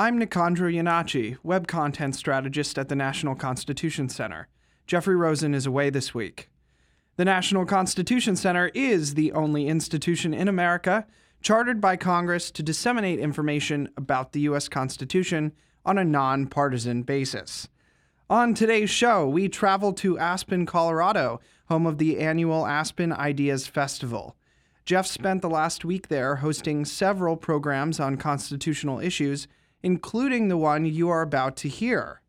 I'm Nicandro Iannacci, web content strategist at the National Constitution Center. Jeffrey Rosen is away this week. The National Constitution Center is the only institution in America chartered by Congress to disseminate information about the U.S. Constitution on a nonpartisan basis. On today's show, we travel to Aspen, Colorado, home of the annual Aspen Ideas Festival. Jeff spent the last week there hosting several programs on constitutional issues including the one you are about to hear.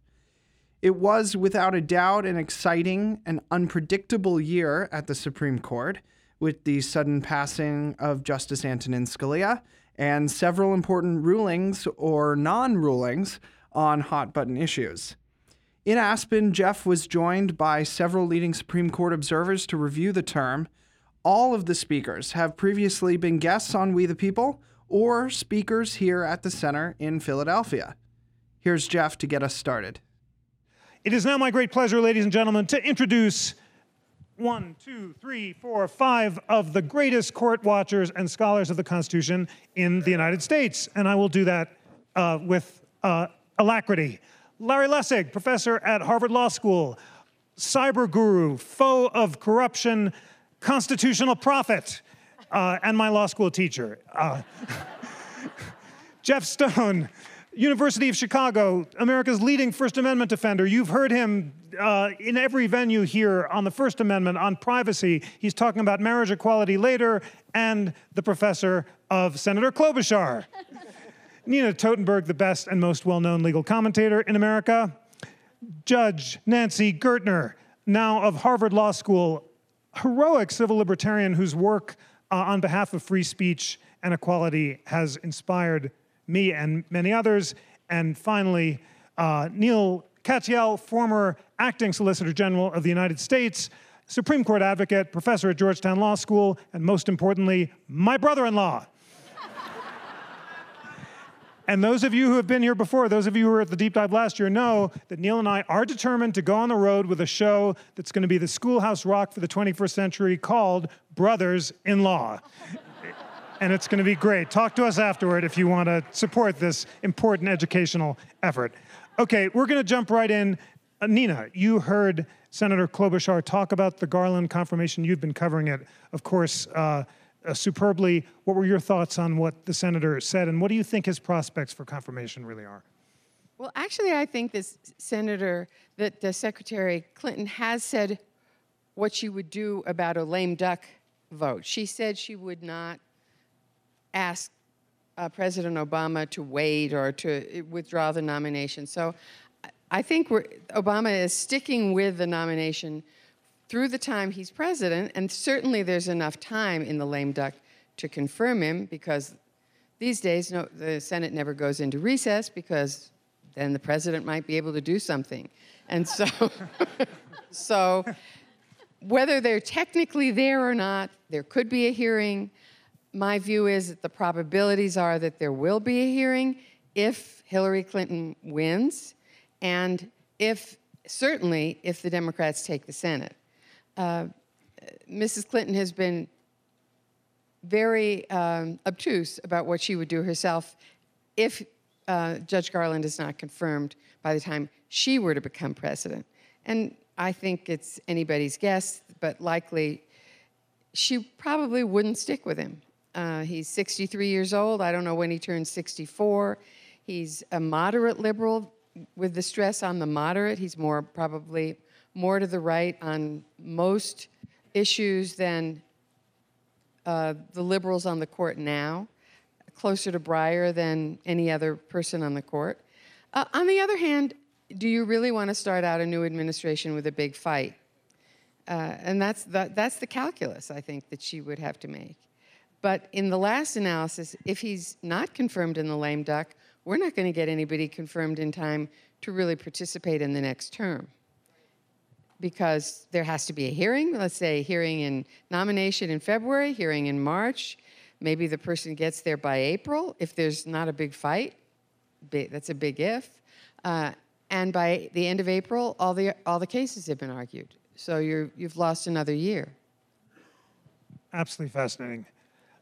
It was without a doubt an exciting and unpredictable year at the Supreme Court, with the sudden passing of Justice Antonin Scalia and several important rulings or non rulings on hot button issues. In Aspen, Jeff was joined by several leading Supreme Court observers to review the term. All of the speakers have previously been guests on We the People or speakers here at the center in Philadelphia. Here's Jeff to get us started. It is now my great pleasure, ladies and gentlemen, to introduce one, two, three, four, five of the greatest court watchers and scholars of the Constitution in the United States. And I will do that uh, with uh, alacrity. Larry Lessig, professor at Harvard Law School, cyber guru, foe of corruption, constitutional prophet uh, and my law school teacher. Uh, Jeff Stone, University of Chicago, America's leading First Amendment defender. You've heard him uh, in every venue here on the First Amendment, on privacy. He's talking about marriage equality later, and the professor of Senator Klobuchar. Nina Totenberg, the best and most well known legal commentator in America. Judge Nancy Gertner, now of Harvard Law School, heroic civil libertarian whose work uh, on behalf of free speech and equality has inspired me and many others. And finally, uh, Neal Katyal, former acting Solicitor General of the United States, Supreme Court advocate, professor at Georgetown Law School, and most importantly, my brother in law. And those of you who have been here before, those of you who were at the deep dive last year, know that Neal and I are determined to go on the road with a show that's going to be the schoolhouse rock for the 21st century called Brothers in Law. and it's going to be great. Talk to us afterward if you want to support this important educational effort. Okay, we're going to jump right in. Uh, Nina, you heard Senator Klobuchar talk about the Garland confirmation. You've been covering it, of course. Uh, uh, superbly. What were your thoughts on what the senator said, and what do you think his prospects for confirmation really are? Well, actually, I think this senator, that the Secretary Clinton has said what she would do about a lame duck vote. She said she would not ask uh, President Obama to wait or to withdraw the nomination. So I think Obama is sticking with the nomination through the time he's president, and certainly there's enough time in the lame duck to confirm him because these days no, the Senate never goes into recess because then the president might be able to do something. And so, so whether they're technically there or not, there could be a hearing. My view is that the probabilities are that there will be a hearing if Hillary Clinton wins, and if certainly if the Democrats take the Senate uh, Mrs. Clinton has been very um, obtuse about what she would do herself if uh, Judge Garland is not confirmed by the time she were to become president. And I think it's anybody's guess, but likely she probably wouldn't stick with him. Uh, he's 63 years old. I don't know when he turns 64. He's a moderate liberal with the stress on the moderate. He's more probably more to the right on most issues than uh, the liberals on the court now, closer to Breyer than any other person on the court. Uh, on the other hand, do you really want to start out a new administration with a big fight? Uh, and that's the, that's the calculus, I think, that she would have to make. But in the last analysis, if he's not confirmed in the lame duck, we're not going to get anybody confirmed in time to really participate in the next term because there has to be a hearing. Let's say hearing in nomination in February, hearing in March. Maybe the person gets there by April if there's not a big fight. That's a big if. Uh, and by the end of April, all the all the cases have been argued. So you you've lost another year. Absolutely fascinating.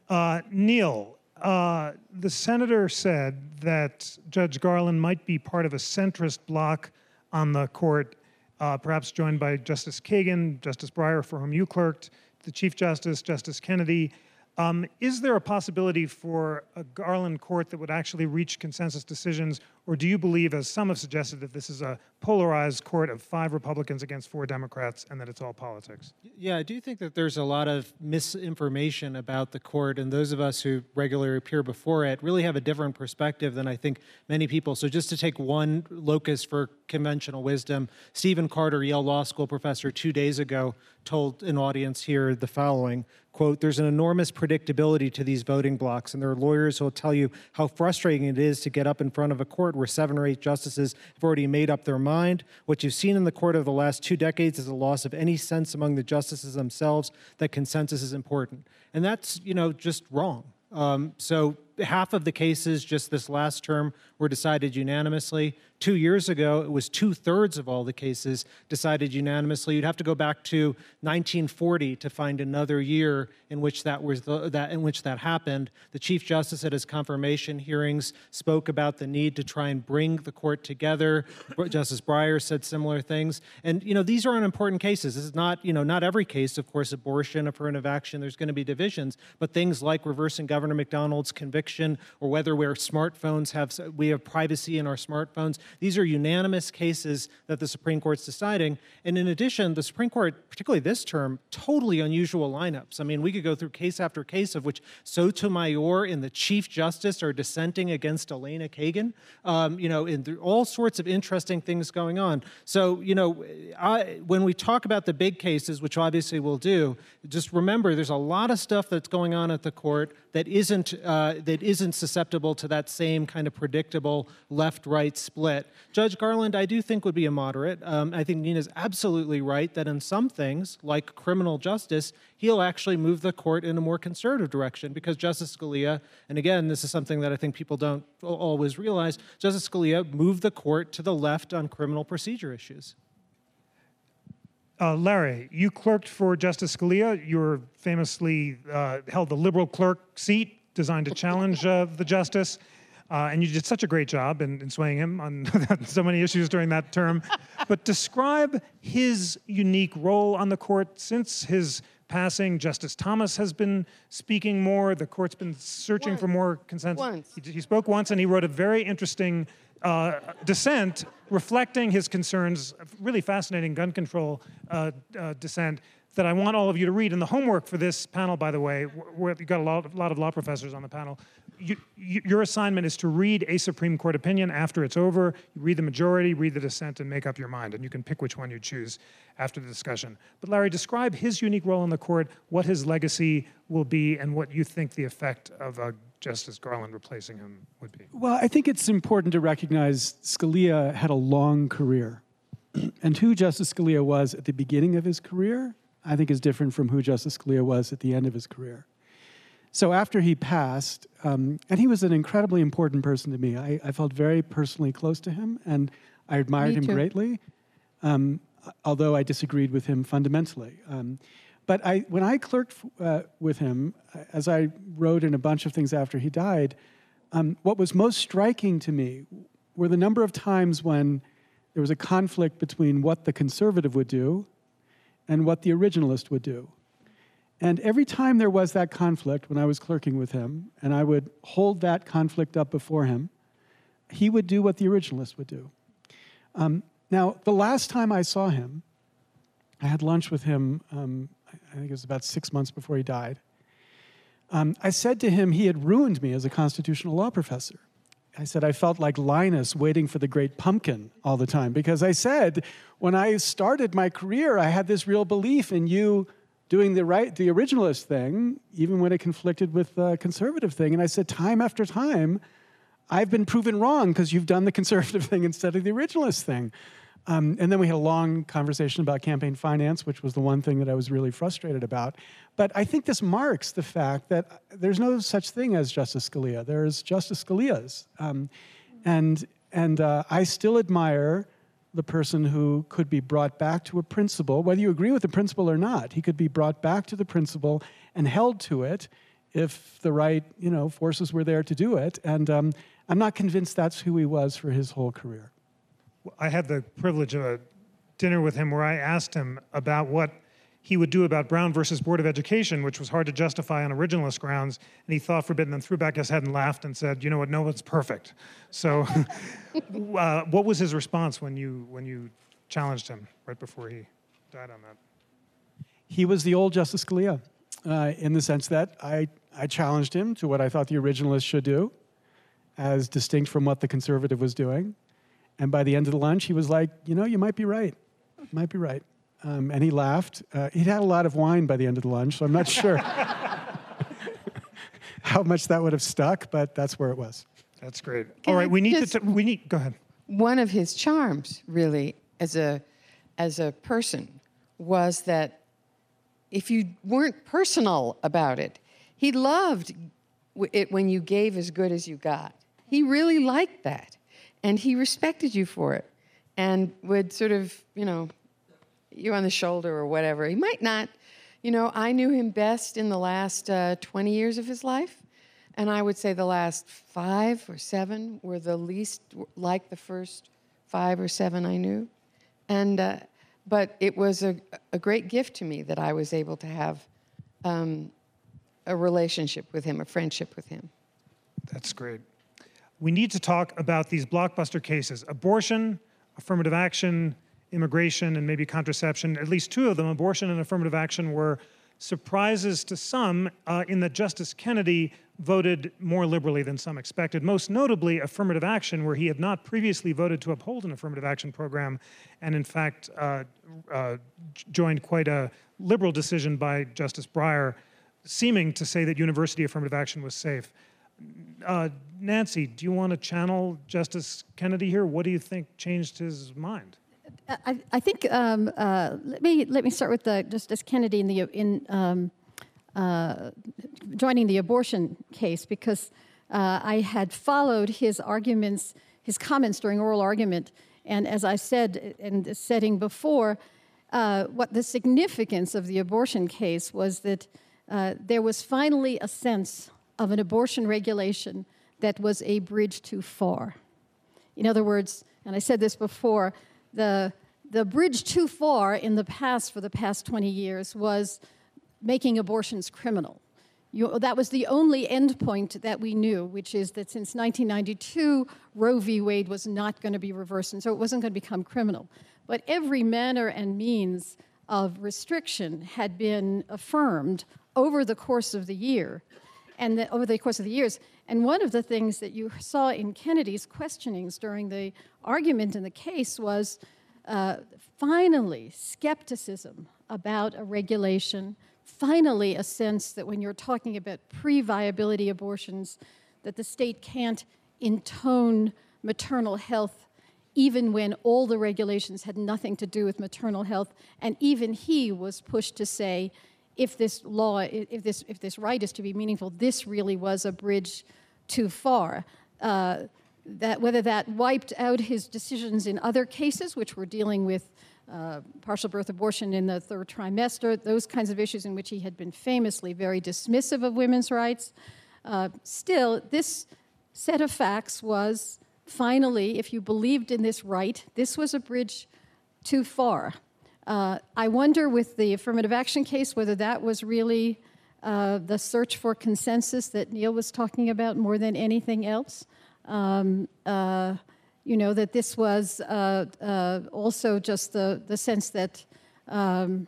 Uh, Neal, Uh, the senator said that Judge Garland might be part of a centrist bloc on the court, uh, perhaps joined by Justice Kagan, Justice Breyer, for whom you clerked, the Chief Justice, Justice Kennedy. Um, is there a possibility for a Garland court that would actually reach consensus decisions, or do you believe, as some have suggested, that this is a polarized court of five Republicans against four Democrats and that it's all politics? Yeah, I do think that there's a lot of misinformation about the court, and those of us who regularly appear before it really have a different perspective than I think many people. So, just to take one locus for conventional wisdom, Stephen Carter, Yale Law School professor, two days ago told an audience here the following quote there's an enormous predictability to these voting blocs and there are lawyers who will tell you how frustrating it is to get up in front of a court where seven or eight justices have already made up their mind. What you've seen in the court over the last two decades is a loss of any sense among the justices themselves that consensus is important. And that's you know just wrong. Um, so half of the cases just this last term were decided unanimously. Two years ago, it was two thirds of all the cases decided unanimously. You'd have to go back to 1940 to find another year in which that was the, that in which that happened. The Chief Justice at his confirmation hearings spoke about the need to try and bring the court together. Justice Breyer said similar things, and you know these are important cases. This is not you know not every case, of course, abortion, affirmative action. There's going to be divisions, but things like reversing Governor McDonald's conviction, or whether where smartphones have we have privacy in our smartphones. These are unanimous cases that the Supreme Court's deciding. And in addition, the Supreme Court, particularly this term, totally unusual lineups. I mean, we could go through case after case of which Sotomayor and the Chief Justice are dissenting against Elena Kagan. Um, you know, and all sorts of interesting things going on. So, you know, I, when we talk about the big cases, which obviously we'll do, just remember there's a lot of stuff that's going on at the court that isn't uh, that isn't susceptible to that same kind of predictable left-right split. Judge Garland, I do think would be a moderate. Um, I think Nina's absolutely right that in some things, like criminal justice, he'll actually move the court in a more conservative direction because Justice Scalia, and again, this is something that I think people don't always realize, Justice Scalia moved the court to the left on criminal procedure issues. Uh, Larry, you clerked for Justice Scalia. You were famously uh, held the liberal clerk seat designed to challenge uh, the justice. Uh, and you did such a great job in, in swaying him on so many issues during that term. but describe his unique role on the court since his passing. Justice Thomas has been speaking more. The court's been searching Once. for more consensus. Once. He, he spoke once, and he wrote a very interesting uh, dissent reflecting his concerns, really fascinating gun control uh, uh, dissent that I want all of you to read. And the homework for this panel, by the way, where you've got a lot, a lot of law professors on the panel, you, you, your assignment is to read a Supreme Court opinion after it's over. You read the majority, read the dissent, and make up your mind. And you can pick which one you choose after the discussion. But Larry, describe his unique role in the court, what his legacy will be, and what you think the effect of uh, Justice Garland replacing him would be. Well, I think it's important to recognize Scalia had a long career. and who Justice Scalia was at the beginning of his career, I think, is different from who Justice Scalia was at the end of his career. So after he passed, um, and he was an incredibly important person to me, I, I, felt very personally close to him, and I admired Me him too. greatly, um, although I disagreed with him fundamentally. Um, but I, when I clerked uh, with him, uh, as I wrote in a bunch of things after he died, um, what was most striking to me were the number of times when there was a conflict between what the conservative would do and what the originalist would do. And every time there was that conflict when I was clerking with him, and I would hold that conflict up before him, he would do what the originalist would do. Um, now, the last time I saw him, I had lunch with him, um, I think it was about six months before he died. Um, I said to him he had ruined me as a constitutional law professor. I said I felt like Linus waiting for the great pumpkin all the time because I said when I started my career, I had this real belief in you doing the right, the originalist thing, even when it conflicted with the conservative thing. And I said time after time, I've been proven wrong because you've done the conservative thing instead of the originalist thing. Um, and then we had a long conversation about campaign finance, which was the one thing that I was really frustrated about. But I think this marks the fact that there's no such thing as Justice Scalia. There's Justice Scalia's. Um, and and uh, I still admire the person who could be brought back to a principle, whether you agree with the principle or not. He could be brought back to the principle and held to it if the right you know forces were there to do it. And um, I'm not convinced that's who he was for his whole career. I had the privilege of a dinner with him where I asked him about what he would do about Brown versus Board of Education, which was hard to justify on originalist grounds. And he thought for a bit and then threw back his head and laughed and said, "You know what? No one's perfect." So, uh, what was his response when you when you challenged him right before he died on that? He was the old Justice Scalia uh, in the sense that I, I challenged him to what I thought the originalist should do, as distinct from what the conservative was doing. And by the end of the lunch, he was like, You know, you might be right. Might be right. Um, and he laughed. Uh, he'd had a lot of wine by the end of the lunch, so I'm not sure how much that would have stuck, but that's where it was. That's great. Can All I we need to. T- we need. Go ahead. one of his charms really as a as a person was that if you weren't personal about it he loved it when you gave as good as you got he really liked that and he respected you for it and would sort of you know you on the shoulder or whatever he might not you know i knew him best in the last uh, 20 years of his life and I would say the last five or seven were the least like the first five or seven I knew. And, uh, but it was a, a great gift to me that I was able to have um, a relationship with him, a friendship with him. That's great. We need to talk about these blockbuster cases abortion, affirmative action, immigration, and maybe contraception. At least two of them, abortion and affirmative action, were surprises to some uh, in that Justice Kennedy voted more liberally than some expected. Most notably, affirmative action, where he had not previously voted to uphold an affirmative action program, and in fact uh, uh, joined quite a liberal decision by Justice Breyer, seeming to say that university affirmative action was safe. Uh, Nancy, do you want to channel Justice Kennedy here? What do you think changed his mind? I, I think um, uh, let me let me start with the, Justice Kennedy in the in um, uh, joining the abortion case because uh, I had followed his arguments, his comments during oral argument, and as I said in the setting before, uh, what the significance of the abortion case was that uh, there was finally a sense of an abortion regulation that was a bridge too far. In other words, and I said this before, the, the bridge too far in the past for the past 20 years was making abortions criminal. You, that was the only endpoint that we knew, which is that since 1992, Roe v. Wade was not going to be reversed, and so it wasn't going to become criminal. But every manner and means of restriction had been affirmed over the course of the year, and the, over the course of the years. And one of the things that you saw in Kennedy's questionings during the argument in the case was uh, finally skepticism about a regulation, finally a sense that when you're talking about pre-viability abortions, that the state can't intone maternal health even when all the regulations had nothing to do with maternal health, and even he was pushed to say, if this law, if this, if this right is to be meaningful, this really was a bridge too far. Uh, that whether that wiped out his decisions in other cases, which were dealing with uh, partial birth abortion in the third trimester, those kinds of issues in which he had been famously very dismissive of women's rights. Uh, still, this set of facts was finally, if you believed in this right, this was a bridge too far. Uh, I wonder with the affirmative action case whether that was really uh, the search for consensus that Neal was talking about more than anything else. Um, uh, you know, that this was uh, uh, also just the, the sense that, um,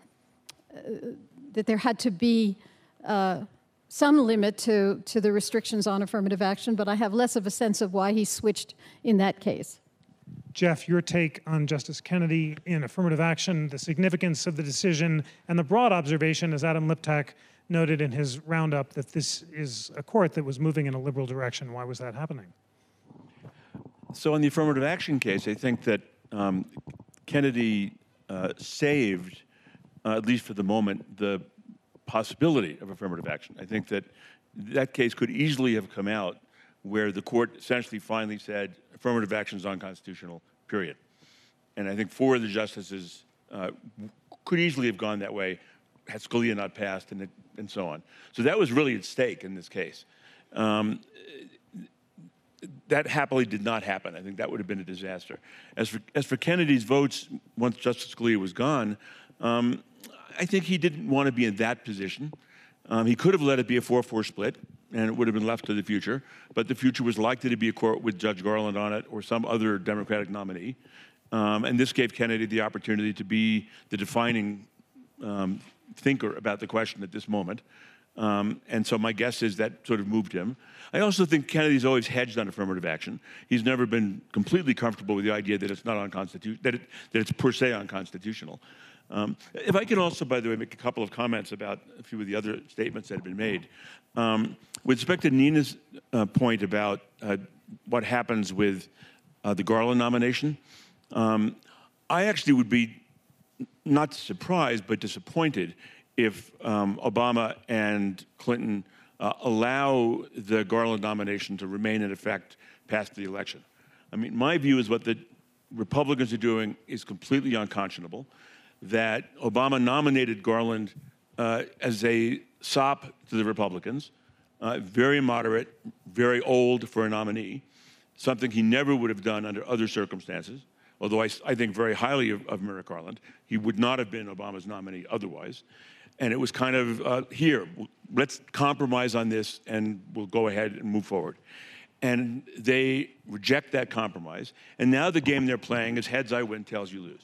that there had to be some limit to, to the restrictions on affirmative action, but I have less of a sense of why he switched in that case. Jeff, your take on Justice Kennedy in affirmative action, the significance of the decision, and the broad observation, as Adam Liptak noted in his roundup, that this is a court that was moving in a liberal direction. Why was that happening? So, in the affirmative action case, I think that um, Kennedy uh, saved, uh, at least for the moment, the possibility of affirmative action. I think that that case could easily have come out where the court essentially finally said affirmative action is unconstitutional, period. And I think four of the justices uh, could easily have gone that way had Scalia not passed, and, it, and so on. So that was really at stake in this case. Um, that happily did not happen. I think that would have been a disaster. As for, as for Kennedy's votes, once Justice Scalia was gone, um, I think he didn't want to be in that position. Um, he could have let it be a 4 4 split, and it would have been left to the future. But the future was likely to be a court with Judge Garland on it or some other Democratic nominee. Um, and this gave Kennedy the opportunity to be the defining um, thinker about the question at this moment. Um, and so my guess is that sort of moved him. I also think Kennedy's always hedged on affirmative action. He's never been completely comfortable with the idea that it's not unconstitutional, that, it, that it's per se unconstitutional. Um, if I can also, by the way, make a couple of comments about a few of the other statements that have been made. Um, with respect to Nina's uh, point about uh, what happens with uh, the Garland nomination, um, I actually would be not surprised but disappointed if um, Obama and Clinton uh, allow the Garland nomination to remain in effect past the election. I mean, my view is what the Republicans are doing is completely unconscionable. That Obama nominated Garland uh, as a sop to the Republicans, uh, very moderate, very old for a nominee, something he never would have done under other circumstances although I, I think very highly of, of, Merrick Garland. He would not have been Obama's nominee otherwise. And it was kind of uh, here, let's compromise on this and we'll go ahead and move forward. And they reject that compromise. And now the game they're playing is heads I win, tails you lose.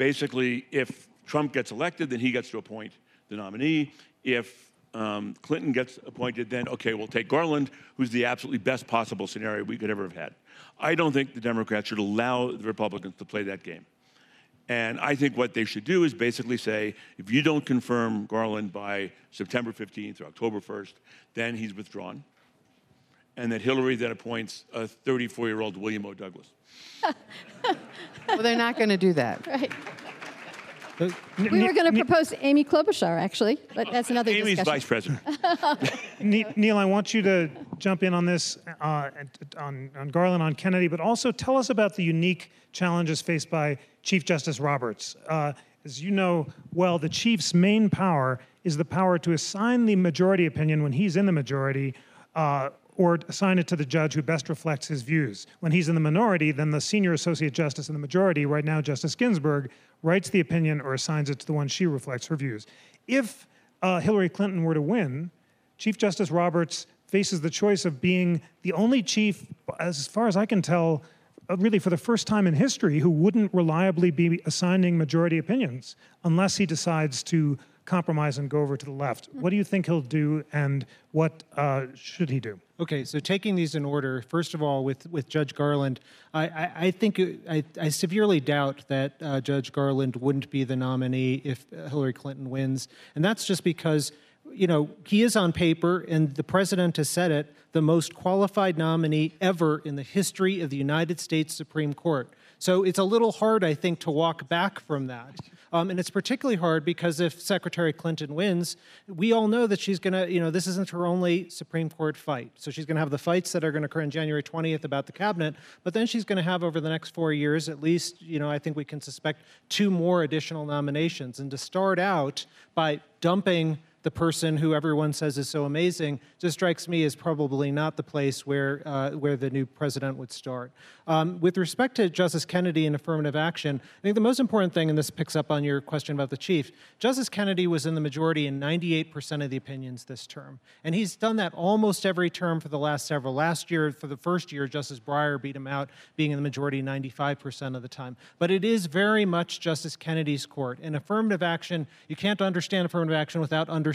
Basically, if Trump gets elected, then he gets to appoint the nominee. If um, Clinton gets appointed, then okay, we'll take Garland, who's the absolutely best possible scenario we could ever have had. I don't think the Democrats should allow the Republicans to play that game. And I think what they should do is basically say if you don't confirm Garland by September 15th or October 1st, then he's withdrawn. And that Hillary then appoints a 34 year old William O. Douglas. well, they're not going to do that. Right. We were going to propose Amy Klobuchar, actually, but that's another Amy's discussion. vice president. Neal, I want you to jump in on this, uh, on, on Garland, on Kennedy, but also tell us about the unique challenges faced by Chief Justice Roberts. Uh, as you know well, the chief's main power is the power to assign the majority opinion when he's in the majority, uh, or assign it to the judge who best reflects his views. When he's in the minority, then the senior associate justice in the majority, right now Justice Ginsburg, writes the opinion or assigns it to the one she reflects her views. If uh, Hillary Clinton were to win, Chief Justice Roberts faces the choice of being the only chief, as far as I can tell, uh, really for the first time in history, who wouldn't reliably be assigning majority opinions unless he decides to compromise and go over to the left. What do you think he'll do, and what uh, should he do? Okay, so taking these in order, first of all, with, with Judge Garland, I, I, I think I, I, severely doubt that uh, Judge Garland wouldn't be the nominee if Hillary Clinton wins. And that's just because, you know, he is on paper, and the president has said it, the most qualified nominee ever in the history of the United States Supreme Court. So it's a little hard, I think, to walk back from that. Um, and it's particularly hard because if Secretary Clinton wins, we all know that she's going to, you know, this isn't her only Supreme Court fight. So she's going to have the fights that are going to occur on January 20th about the cabinet, but then she's going to have over the next four years, at least, you know, I think we can suspect two more additional nominations. And to start out by dumping the person who everyone says is so amazing just strikes me as probably not the place where, uh, where the new president would start. Um, with respect to Justice Kennedy and affirmative action, I think the most important thing, and this picks up on your question about the chief, Justice Kennedy was in the majority in 98% of the opinions this term. And he's done that almost every term for the last several. Last year, for the first year, Justice Breyer beat him out, being in the majority 95% of the time. But it is very much Justice Kennedy's court. And affirmative action, you can't understand affirmative action without understanding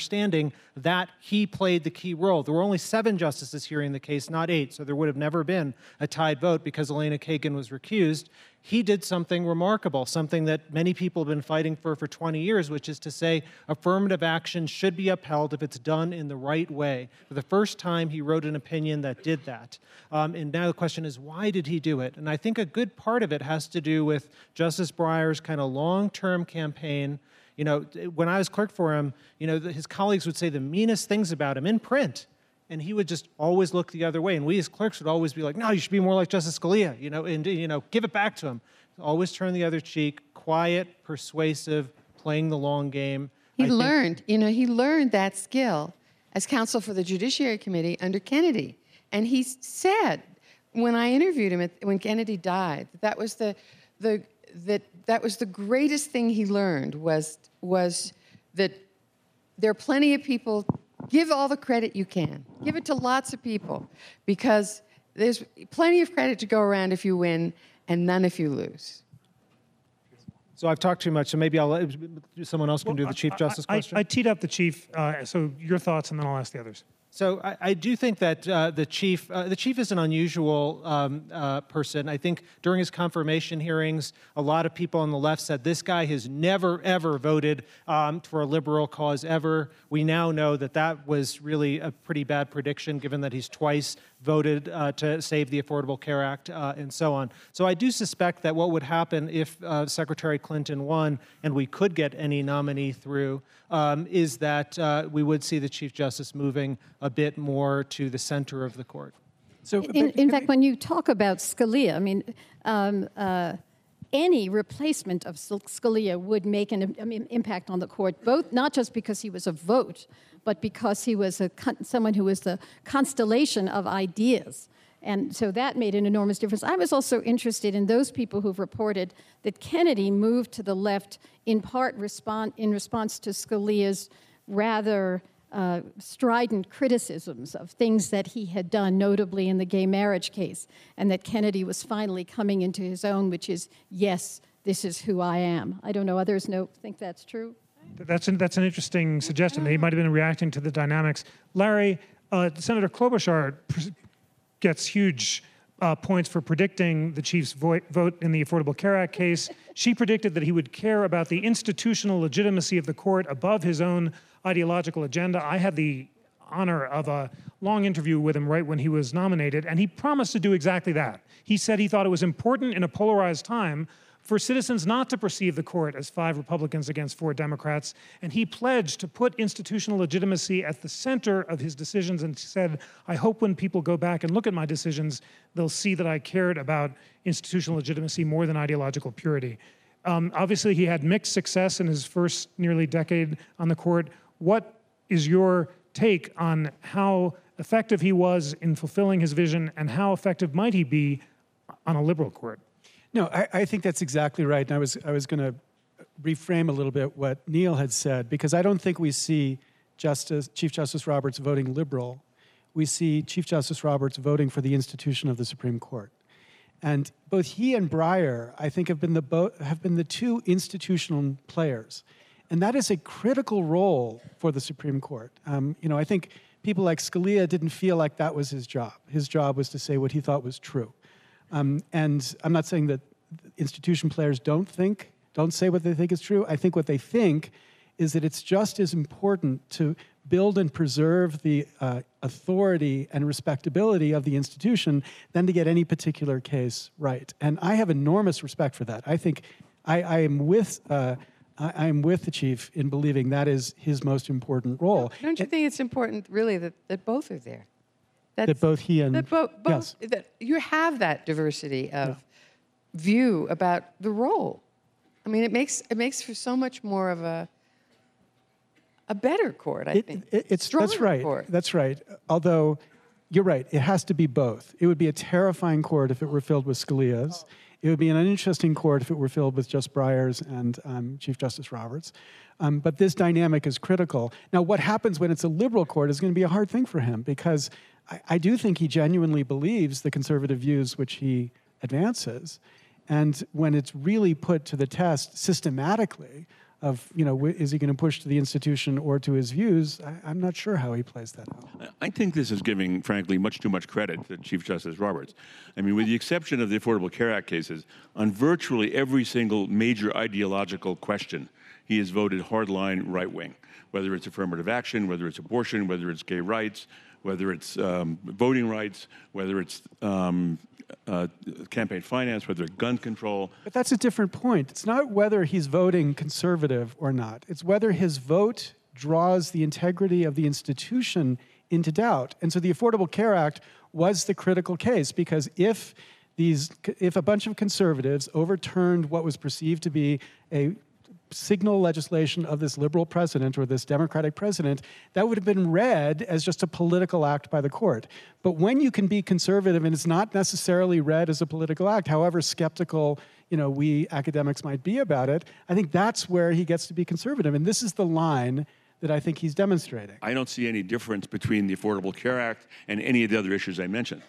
that he played the key role. There were only seven justices hearing the case, not eight, so there would have never been a tied vote because Elena Kagan was recused. He did something remarkable, something that many people have been fighting for for 20 years, which is to say affirmative action should be upheld if it's done in the right way. For the first time, he wrote an opinion that did that. Um, and now the question is, why did he do it? And I think a good part of it has to do with Justice Breyer's kind of long term campaign you know, when I was clerk for him, you know, his colleagues would say the meanest things about him in print, and he would just always look the other way. And we as clerks would always be like, "No, you should be more like Justice Scalia," you know, and you know, give it back to him. Always turn the other cheek, quiet, persuasive, playing the long game. He I think- learned, you know, he learned that skill as counsel for the Judiciary Committee under Kennedy. And he said, when I interviewed him, at, when Kennedy died, that, that was the, the, that, that was the greatest thing he learned was, was that there are plenty of people, give all the credit you can. Give it to lots of people because there's plenty of credit to go around if you win and none if you lose. So I've talked too much, so maybe I'll let someone else can do the Chief I- Justice I, question. I, teed up the chief, uh, so your thoughts, and then I'll ask the others. So I, I do think that uh, the chief, uh, the chief is an unusual um, uh, person. I think during his confirmation hearings, a lot of people on the left said this guy has never ever voted um, for a liberal cause ever. We now know that that was really a pretty bad prediction, given that he's twice voted uh, to save the Affordable Care Act uh, and so on. So I do suspect that what would happen if uh, Secretary Clinton won and we could get any nominee through um, is that uh, we would see the Chief Justice moving a bit more to the center of the court. So, In, in fact, when you talk about Scalia, I mean, um, uh, any replacement of Scalia would make an I mean, impact on the court, both not just because he was a vote, but because he was a someone who was the constellation of ideas. And so that made an enormous difference. I was also interested in those people who've reported that Kennedy moved to the left in part respond, in response to Scalia's rather uh, strident criticisms of things that he had done, notably in the gay marriage case, and that Kennedy was finally coming into his own, which is, yes, this is who I am. I don't know, others know, think that's true? That's an, that's an interesting suggestion. That he might have been reacting to the dynamics. Larry, uh, Senator Klobuchar gets huge uh, points for predicting the chief's vo- vote in the Affordable Care Act case. She predicted that he would care about the institutional legitimacy of the court above his own ideological agenda. I had the honor of a long interview with him right when he was nominated, and he promised to do exactly that. He said he thought it was important in a polarized time for citizens not to perceive the court as five Republicans against four Democrats, and he pledged to put institutional legitimacy at the center of his decisions and said, I hope when people go back and look at my decisions, they'll see that I cared about institutional legitimacy more than ideological purity. Um, obviously, he had mixed success in his first nearly decade on the court. What is your take on how effective he was in fulfilling his vision, and how effective might he be on a liberal court? No, I, I think that's exactly right. And I was, I was going to reframe a little bit what Neal had said, because I don't think we see Justice, Chief Justice Roberts voting liberal. We see Chief Justice Roberts voting for the institution of the Supreme Court. And both he and Breyer, I think, have been the, bo- have been the two institutional players. And that is a critical role for the Supreme Court. Um, you know, I think people like Scalia didn't feel like that was his job. His job was to say what he thought was true. Um, and I'm not saying that institution players don't think, don't say what they think is true. I think what they think is that it's just as important to build and preserve the uh, authority and respectability of the institution than to get any particular case right. And I have enormous respect for that. I think I, I am with. Uh, I I am with the chief in believing that is his most important role. Don't you think it's important, really, that, that both are there? That both he and that bo- both, yes. that you have that diversity of view about the role. I mean, it makes it makes for so much more of a a better court. I It- think it- it's that's right. court. That's right. Although you're right, it has to be both. It would be a terrifying court if it were filled with Scalia's. It would be an uninteresting court if it were filled with just Breyers and um, Chief Justice Roberts. Um, but this dynamic is critical. Now, what happens when it's a liberal court is going to be a hard thing for him because I, I do think he genuinely believes the conservative views which he advances. And when it's really put to the test systematically, of you know, is he going to push to the institution or to his views? I, I'm not sure how he plays that out. I think this is giving, frankly, much too much credit to Chief Justice Roberts. I mean, with the exception of the Affordable Care Act cases, on virtually every single major ideological question, he has voted hardline right wing, whether it's affirmative action, whether it's abortion, whether it's gay rights, whether it's um, voting rights, whether it's um, uh, campaign finance, whether gun control. But that's a different point. It's not whether he's voting conservative or not. It's whether his vote draws the integrity of the institution into doubt. And so the Affordable Care Act was the critical case because if these if a bunch of conservatives overturned what was perceived to be a signal legislation of this liberal president or this democratic president, that would have been read as just a political act by the court. But when you can be conservative and it's not necessarily read as a political act, however skeptical you know we academics might be about it, I think that's where he gets to be conservative. And this is the line that I think he's demonstrating. I don't see any difference between the Affordable Care Act and any of the other issues I mentioned.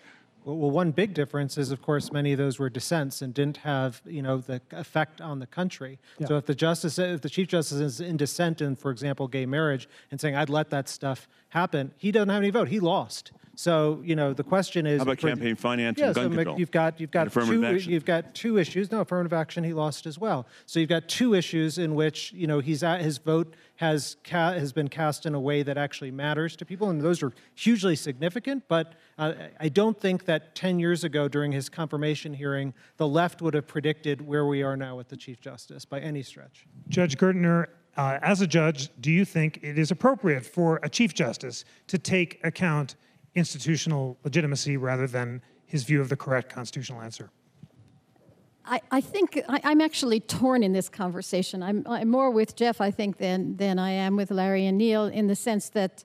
Well, one big difference is, of course, many of those were dissents and didn't have, you know, the effect on the country. Yeah. So if the justice, if the chief justice is in dissent in, for example, gay marriage, and saying I'd let that stuff happen, he doesn't have any vote. He lost. So you know, the question is, How about for- campaign finance yeah, and gun so control? you've got you've got two action? you've got two issues. No, affirmative action he lost as well. So you've got two issues in which you know he's at, his vote has ca- has been cast in a way that actually matters to people, and those are hugely significant. But uh, I don't think that 10 years ago during his confirmation hearing, the left would have predicted where we are now with the chief justice by any stretch. Judge Gertner, uh, as a judge, do you think it is appropriate for a chief justice to take account institutional legitimacy rather than his view of the correct constitutional answer? I, I think I, I'm actually torn in this conversation. I'm, I'm more with Jeff, I think, than, than I am with Larry and Neal in the sense that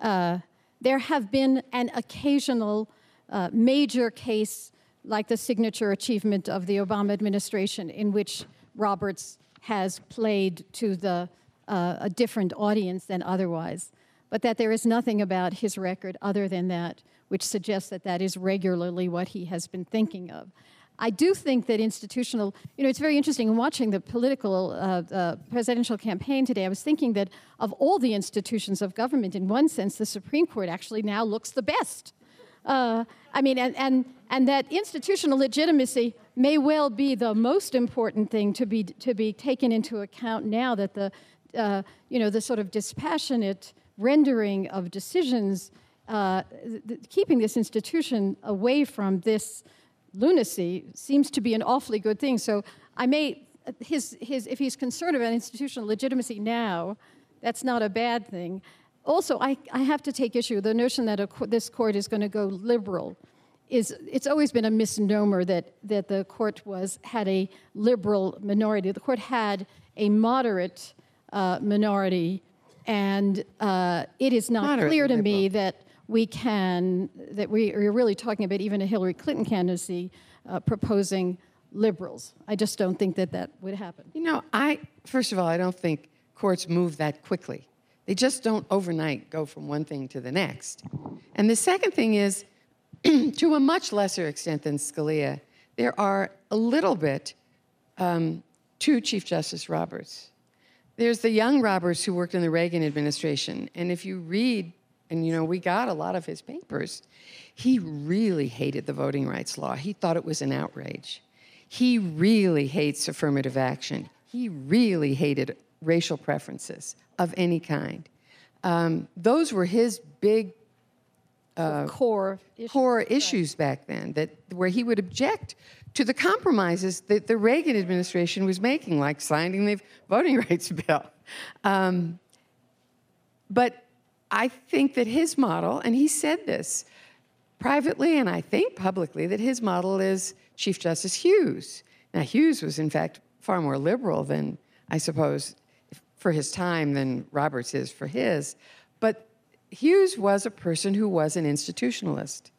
uh, there have been an occasional uh, major case like the signature achievement of the Obama administration in which Roberts has played to the, uh, a different audience than otherwise, but that there is nothing about his record other than that which suggests that that is regularly what he has been thinking of. I do think that institutional, you know, it's very interesting in watching the political uh, uh, presidential campaign today. I was thinking that of all the institutions of government, in one sense, the Supreme Court actually now looks the best. Uh, I mean, and, and, and that institutional legitimacy may well be the most important thing to be, to be taken into account now that the, uh, you know, the sort of dispassionate rendering of decisions, uh, th- keeping this institution away from this lunacy seems to be an awfully good thing. So I may, his, his, if he's concerned about institutional legitimacy now, that's not a bad thing. Also, I, I have to take issue the notion that co- this court is going to go liberal. Is it's always been a misnomer that, that the court was had a liberal minority. The court had a moderate uh, minority, and uh, it is not Moderately clear to me that we can that we are really talking about even a Hillary Clinton candidacy uh, proposing liberals. I just don't think that that would happen. You know, I first of all, I don't think courts move that quickly. They just don't overnight go from one thing to the next. And the second thing is, to a much lesser extent than Scalia, there are a little bit um, to Chief Justice Roberts. There's the young Roberts who worked in the Reagan administration, and if you read, and you know, we got a lot of his papers, he really hated the voting rights law. He thought it was an outrage. He really hates affirmative action. He really hated racial preferences of any kind. Um, those were his big core issue. core issues back then that where he would object to the compromises that the Reagan administration was making, like signing the voting rights bill. Um, but I think that his model, and he said this privately and I think publicly, that his model is Chief Justice Hughes. Now, Hughes was, in fact, far more liberal than, I suppose, for his time than Roberts is for his. But Hughes was a person who was an institutionalist.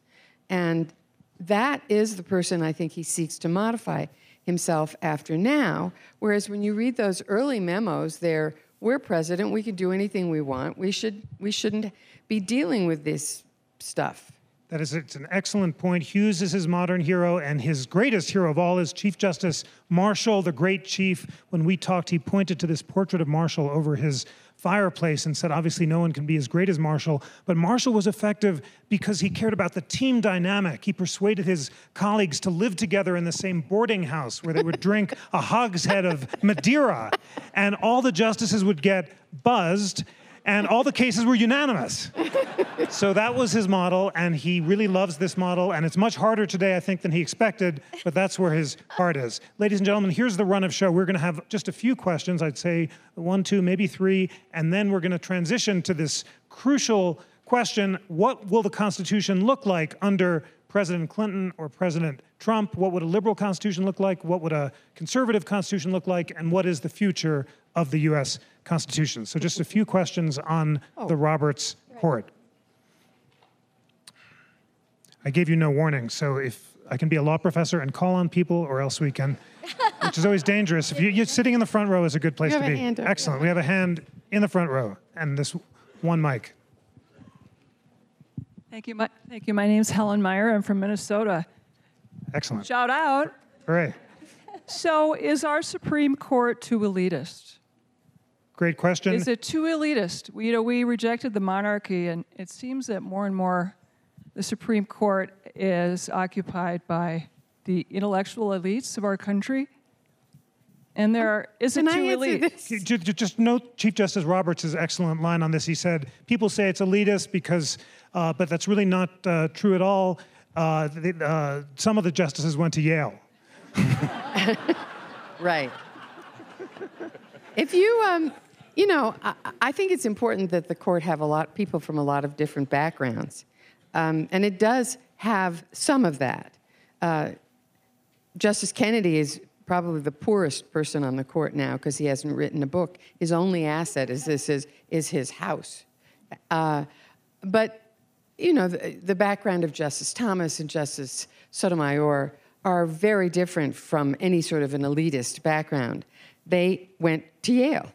And that is the person I think he seeks to modify himself after now. Whereas when you read those early memos, they're, we're president, we can do anything we want, we, should, we shouldn't be dealing with this stuff. That is, it's an excellent point. Hughes is his modern hero, and his greatest hero of all is Chief Justice Marshall, the great chief. When we talked, he pointed to this portrait of Marshall over his fireplace and said, obviously, no one can be as great as Marshall. But Marshall was effective because he cared about the team dynamic. He persuaded his colleagues to live together in the same boarding house where they would drink a hogshead of Madeira, and all the justices would get buzzed, and all the cases were unanimous. So that was his model, and he really loves this model. And it's much harder today, I think, than he expected, but that's where his heart is. Ladies and gentlemen, here's the run of show. We're going to have just a few questions, I'd say one, two, maybe three, and then we're going to transition to this crucial question what will the Constitution look like under President Clinton or President Trump? What would a liberal constitution look like? What would a conservative constitution look like? And what is the future of the U.S. Constitution. So, just a few questions on the Roberts Court. I gave you no warning, so if I can be a law professor and call on people, or else we can, which is always dangerous. If you, you're sitting in the front row is a good place to be. hand up, Excellent. We have a hand in the front row, and this one mic. Thank you. My, thank you. My name's Helen Meyer. I'm from Minnesota. Excellent. Shout out. Hooray. So, is our Supreme Court too elitist? Great question. Is it too elitist? We, you know, we rejected the monarchy, and it seems that more and more the Supreme Court is occupied by the intellectual elites of our country. And there is it Can I too answer elite? this? Ju- ju- Just note Chief Justice Roberts' excellent line on this. He said, "People say it's elitist because, uh, but that's really not uh, true at all. Uh, the, uh, some of the justices went to Yale." Right. if you, um, you know, I, I think it's important that the court have a lot people from a lot of different backgrounds, um, and it does have some of that. Uh, Justice Kennedy is probably the poorest person on the court now because he hasn't written a book. His only asset is this is, is his house. Uh, but you know, the, the background of Justice Thomas and Justice Sotomayor are very different from any sort of an elitist background. They went to Yale,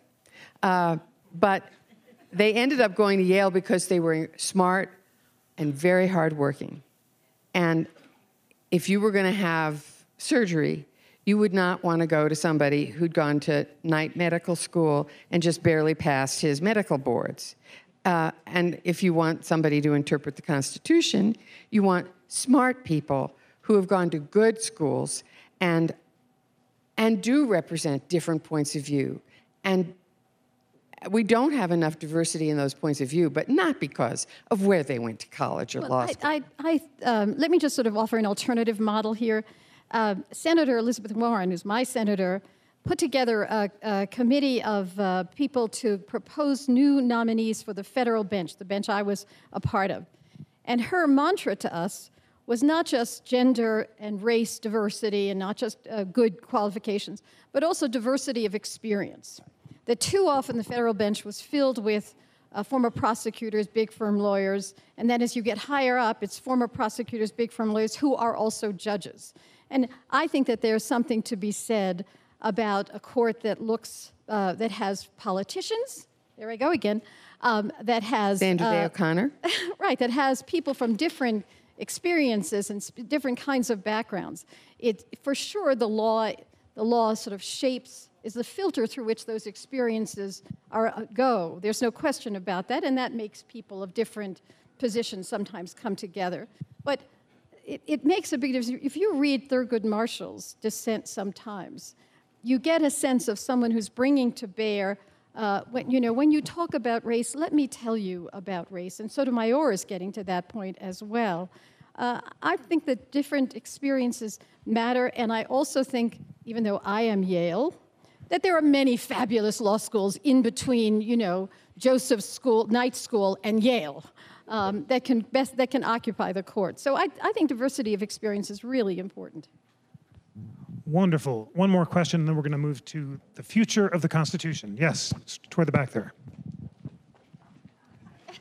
uh, but they ended up going to Yale because they were smart and very hardworking. And if you were going to have surgery, you would not want to go to somebody who'd gone to night medical school and just barely passed his medical boards. Uh, and if you want somebody to interpret the Constitution, you want smart people who have gone to good schools and, and do represent different points of view. And we don't have enough diversity in those points of view, but not because of where they went to college or Well, law I, school. I, I, um, let me just sort of offer an alternative model here. Uh, senator Elizabeth Warren, who's my senator, put together a, a committee of uh, people to propose new nominees for the federal bench, the bench I was a part of. And her mantra to us was not just gender and race diversity and not just uh, good qualifications, but also diversity of experience. That too often the federal bench was filled with uh, former prosecutors, big firm lawyers, and then as you get higher up, it's former prosecutors, big firm lawyers who are also judges. And I think that there's something to be said about a court that looks, uh, that has politicians, there I go again, um, that has. Sandra Day uh, O'Connor. right, that has people from different experiences and sp- different kinds of backgrounds. It, for sure, the law, the law sort of shapes, is the filter through which those experiences are, uh, go. There's no question about that, and that makes people of different positions sometimes come together. But it, it makes a big difference. If you read Thurgood Marshall's dissent sometimes, you get a sense of someone who's bringing to bear uh, when, you know, when you talk about race, let me tell you about race. And Sotomayor is getting to that point as well. Uh, I think that different experiences matter, and I also think, even though I am Yale, that there are many fabulous law schools in between, you know, Joseph School, Night School, and Yale um, that can best that can occupy the court. So I, I think diversity of experience is really important. Wonderful. One more question, and then we're going to move to the future of the Constitution. Yes, toward the back there.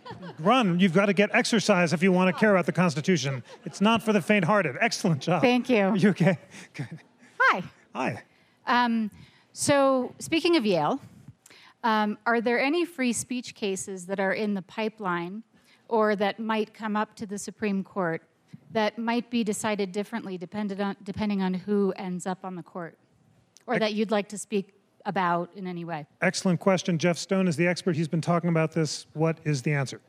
Run. You've got to get exercise if you want to care about the Constitution. It's not for the faint-hearted. Excellent job. Thank you. Are you okay? Good. Hi. Hi. Um, so, speaking of Yale, um, are there any free speech cases that are in the pipeline or that might come up to the Supreme Court that might be decided differently depended on, depending on who ends up on the court? Or that you'd like to speak about in any way? Excellent question. Jeff Stone is the expert. He's been talking about this. What is the answer?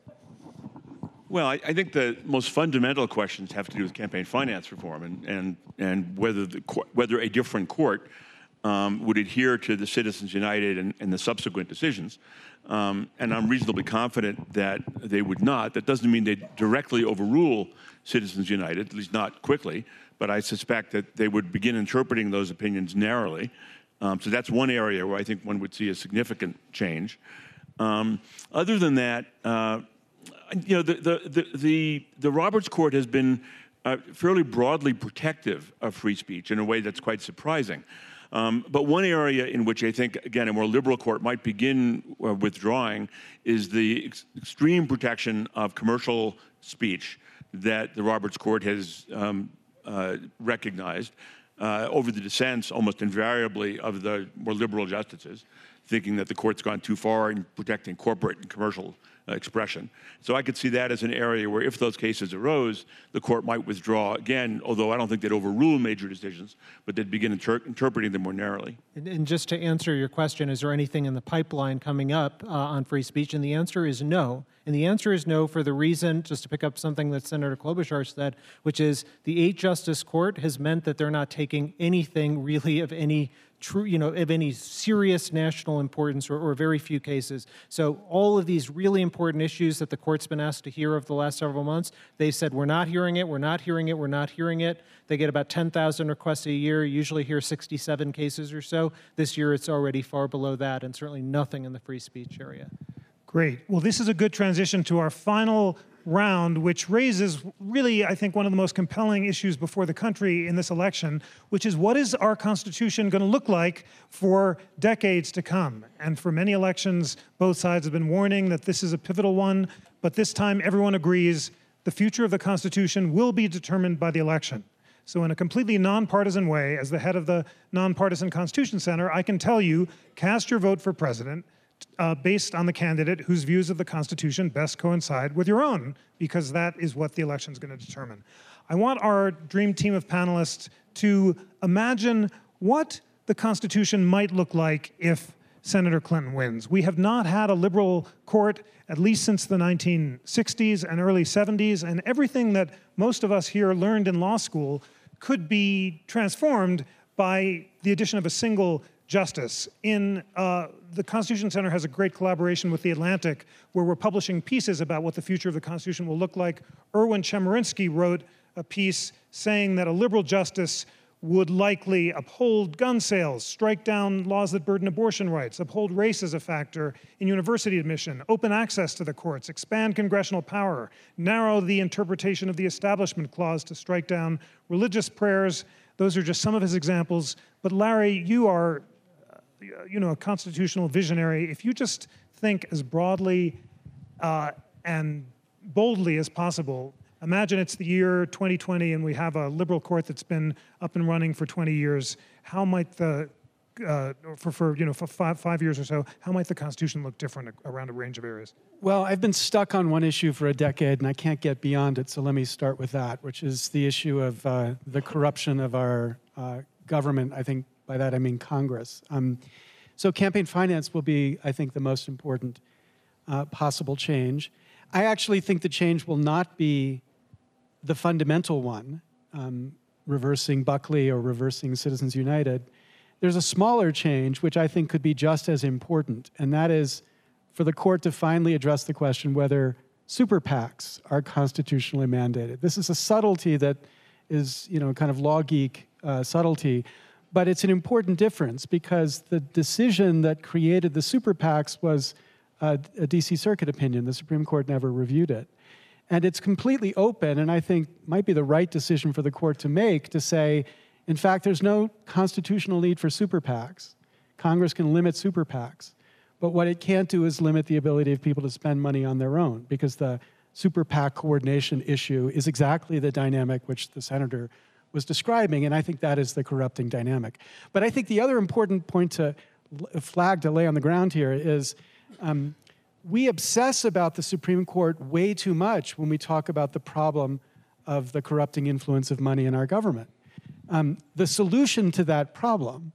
Well, I, I think the most fundamental questions have to do with campaign finance reform and, and, and whether, the, whether a different court um, would adhere to the Citizens United and, and the subsequent decisions. Um, and I'm reasonably confident that they would not. That doesn't mean they directly overrule Citizens United, at least not quickly, but I suspect that they would begin interpreting those opinions narrowly. Um, so that's one area where I think one would see a significant change. Um, other than that, uh, you know, the, the, the, the, Roberts Court has been uh, fairly broadly protective of free speech in a way that's quite surprising. Um, but one area in which I think, again, a more liberal court might begin uh, withdrawing is the ex- extreme protection of commercial speech that the Roberts Court has um, uh, recognized uh, over the dissents, almost invariably, of the more liberal justices, thinking that the court's gone too far in protecting corporate and commercial expression. So I could see that as an area where, if those cases arose, the court might withdraw again, although I don't think they'd overrule major decisions, but they'd begin inter- interpreting them more narrowly. And, and, just to answer your question, is there anything in the pipeline coming up uh, on free speech? And the answer is no. And the answer is no for the reason, just to pick up something that Senator Klobuchar said, which is the eight justice court has meant that they're not taking anything really of any true, you know, of any serious national importance or, or, very few cases. So all of these really important issues that the court's been asked to hear over the last several months, they said, we're not hearing it, we're not hearing it, we're not hearing it. They get about 10,000 requests a year, usually hear 67 cases or so. This year it's already far below that, and certainly nothing in the free speech area. Great. Well, this is a good transition to our final round, which raises really, I think, one of the most compelling issues before the country in this election, which is what is our Constitution going to look like for decades to come? And for many elections, both sides have been warning that this is a pivotal one, but this time everyone agrees the future of the Constitution will be determined by the election. So, in a completely nonpartisan way, as the head of the Nonpartisan Constitution Center, I can tell you cast your vote for president uh, based on the candidate whose views of the Constitution best coincide with your own, because that is what the election is going to determine. I want our dream team of panelists to imagine what the Constitution might look like if Senator Clinton wins. We have not had a liberal court at least since the 1960s and early 70s, and everything that most of us here learned in law school could be transformed by the addition of a single justice. In uh, the Constitution Center has a great collaboration with The Atlantic, where we're publishing pieces about what the future of the Constitution will look like. Erwin Chemerinsky wrote a piece saying that a liberal justice would likely uphold gun sales, strike down laws that burden abortion rights, uphold race as a factor in university admission, open access to the courts, expand congressional power, narrow the interpretation of the Establishment Clause to strike down religious prayers. Those are just some of his examples. But Larry, you are you know, a constitutional visionary, if you just think as broadly uh, and boldly as possible, imagine it's the year 2020 and we have a liberal court that's been up and running for 20 years. How might the uh, for, for you know for five, five years or so, how might the Constitution look different around a range of areas? Well, I've been stuck on one issue for a decade, and I can't get beyond it. So let me start with that, which is the issue of uh, the corruption of our uh, government. I think by that I mean Congress. Um, so campaign finance will be, I think, the most important uh, possible change. I actually think the change will not be the fundamental one, um, reversing Buckley or reversing Citizens United. There's a smaller change, which I think could be just as important, and that is for the court to finally address the question whether super PACs are constitutionally mandated. This is a subtlety that is, you know, kind of law geek uh, subtlety, but it's an important difference because the decision that created the super PACs was a, a DC Circuit opinion. The Supreme Court never reviewed it. And it's completely open, and I think might be the right decision for the court to make to say, in fact, there's no constitutional need for super PACs. Congress can limit super PACs. But what it can't do is limit the ability of people to spend money on their own because the super PAC coordination issue is exactly the dynamic which the senator was describing, and I think that is the corrupting dynamic. But I think the other important point to flag to lay on the ground here is um, we obsess about the Supreme Court way too much when we talk about the problem of the corrupting influence of money in our government. Um, the solution to that problem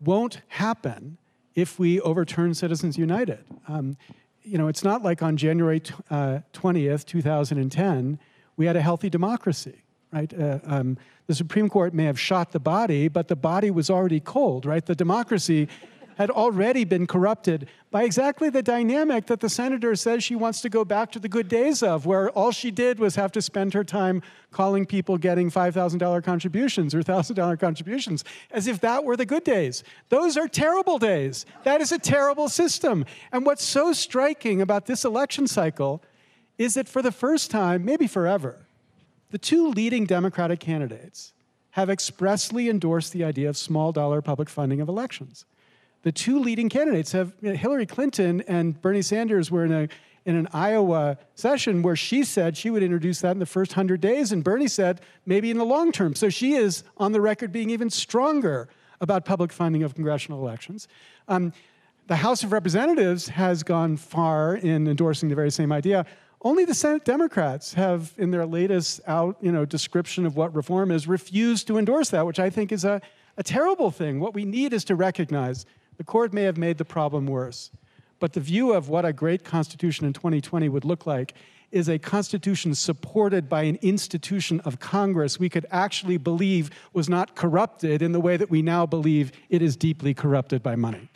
won't happen if we overturn Citizens United. Um, you know, it's not like on January uh, 20th, 2010, we had a healthy democracy right? Uh, um, the Supreme Court may have shot the body, but the body was already cold, right? The democracy had already been corrupted by exactly the dynamic that the senator says she wants to go back to the good days of, where all she did was have to spend her time calling people getting $5,000 contributions or $1,000 contributions, as if that were the good days. Those are terrible days. That is a terrible system. And what's so striking about this election cycle is that for the first time, maybe forever, the two leading Democratic candidates have expressly endorsed the idea of small dollar public funding of elections. The two leading candidates have Hillary Clinton and Bernie Sanders were in a in an Iowa session where she said she would introduce that in the first 100 days, and Bernie said maybe in the long term. So she is on the record being even stronger about public funding of congressional elections. Um, the House of Representatives has gone far in endorsing the very same idea. Only the Senate Democrats have, in their latest out, you know, description of what reform is, refused to endorse that, which I think is a, a terrible thing. What we need is to recognize the court may have made the problem worse. But the view of what a great constitution in 2020 would look like is a constitution supported by an institution of Congress we could actually believe was not corrupted in the way that we now believe it is deeply corrupted by money.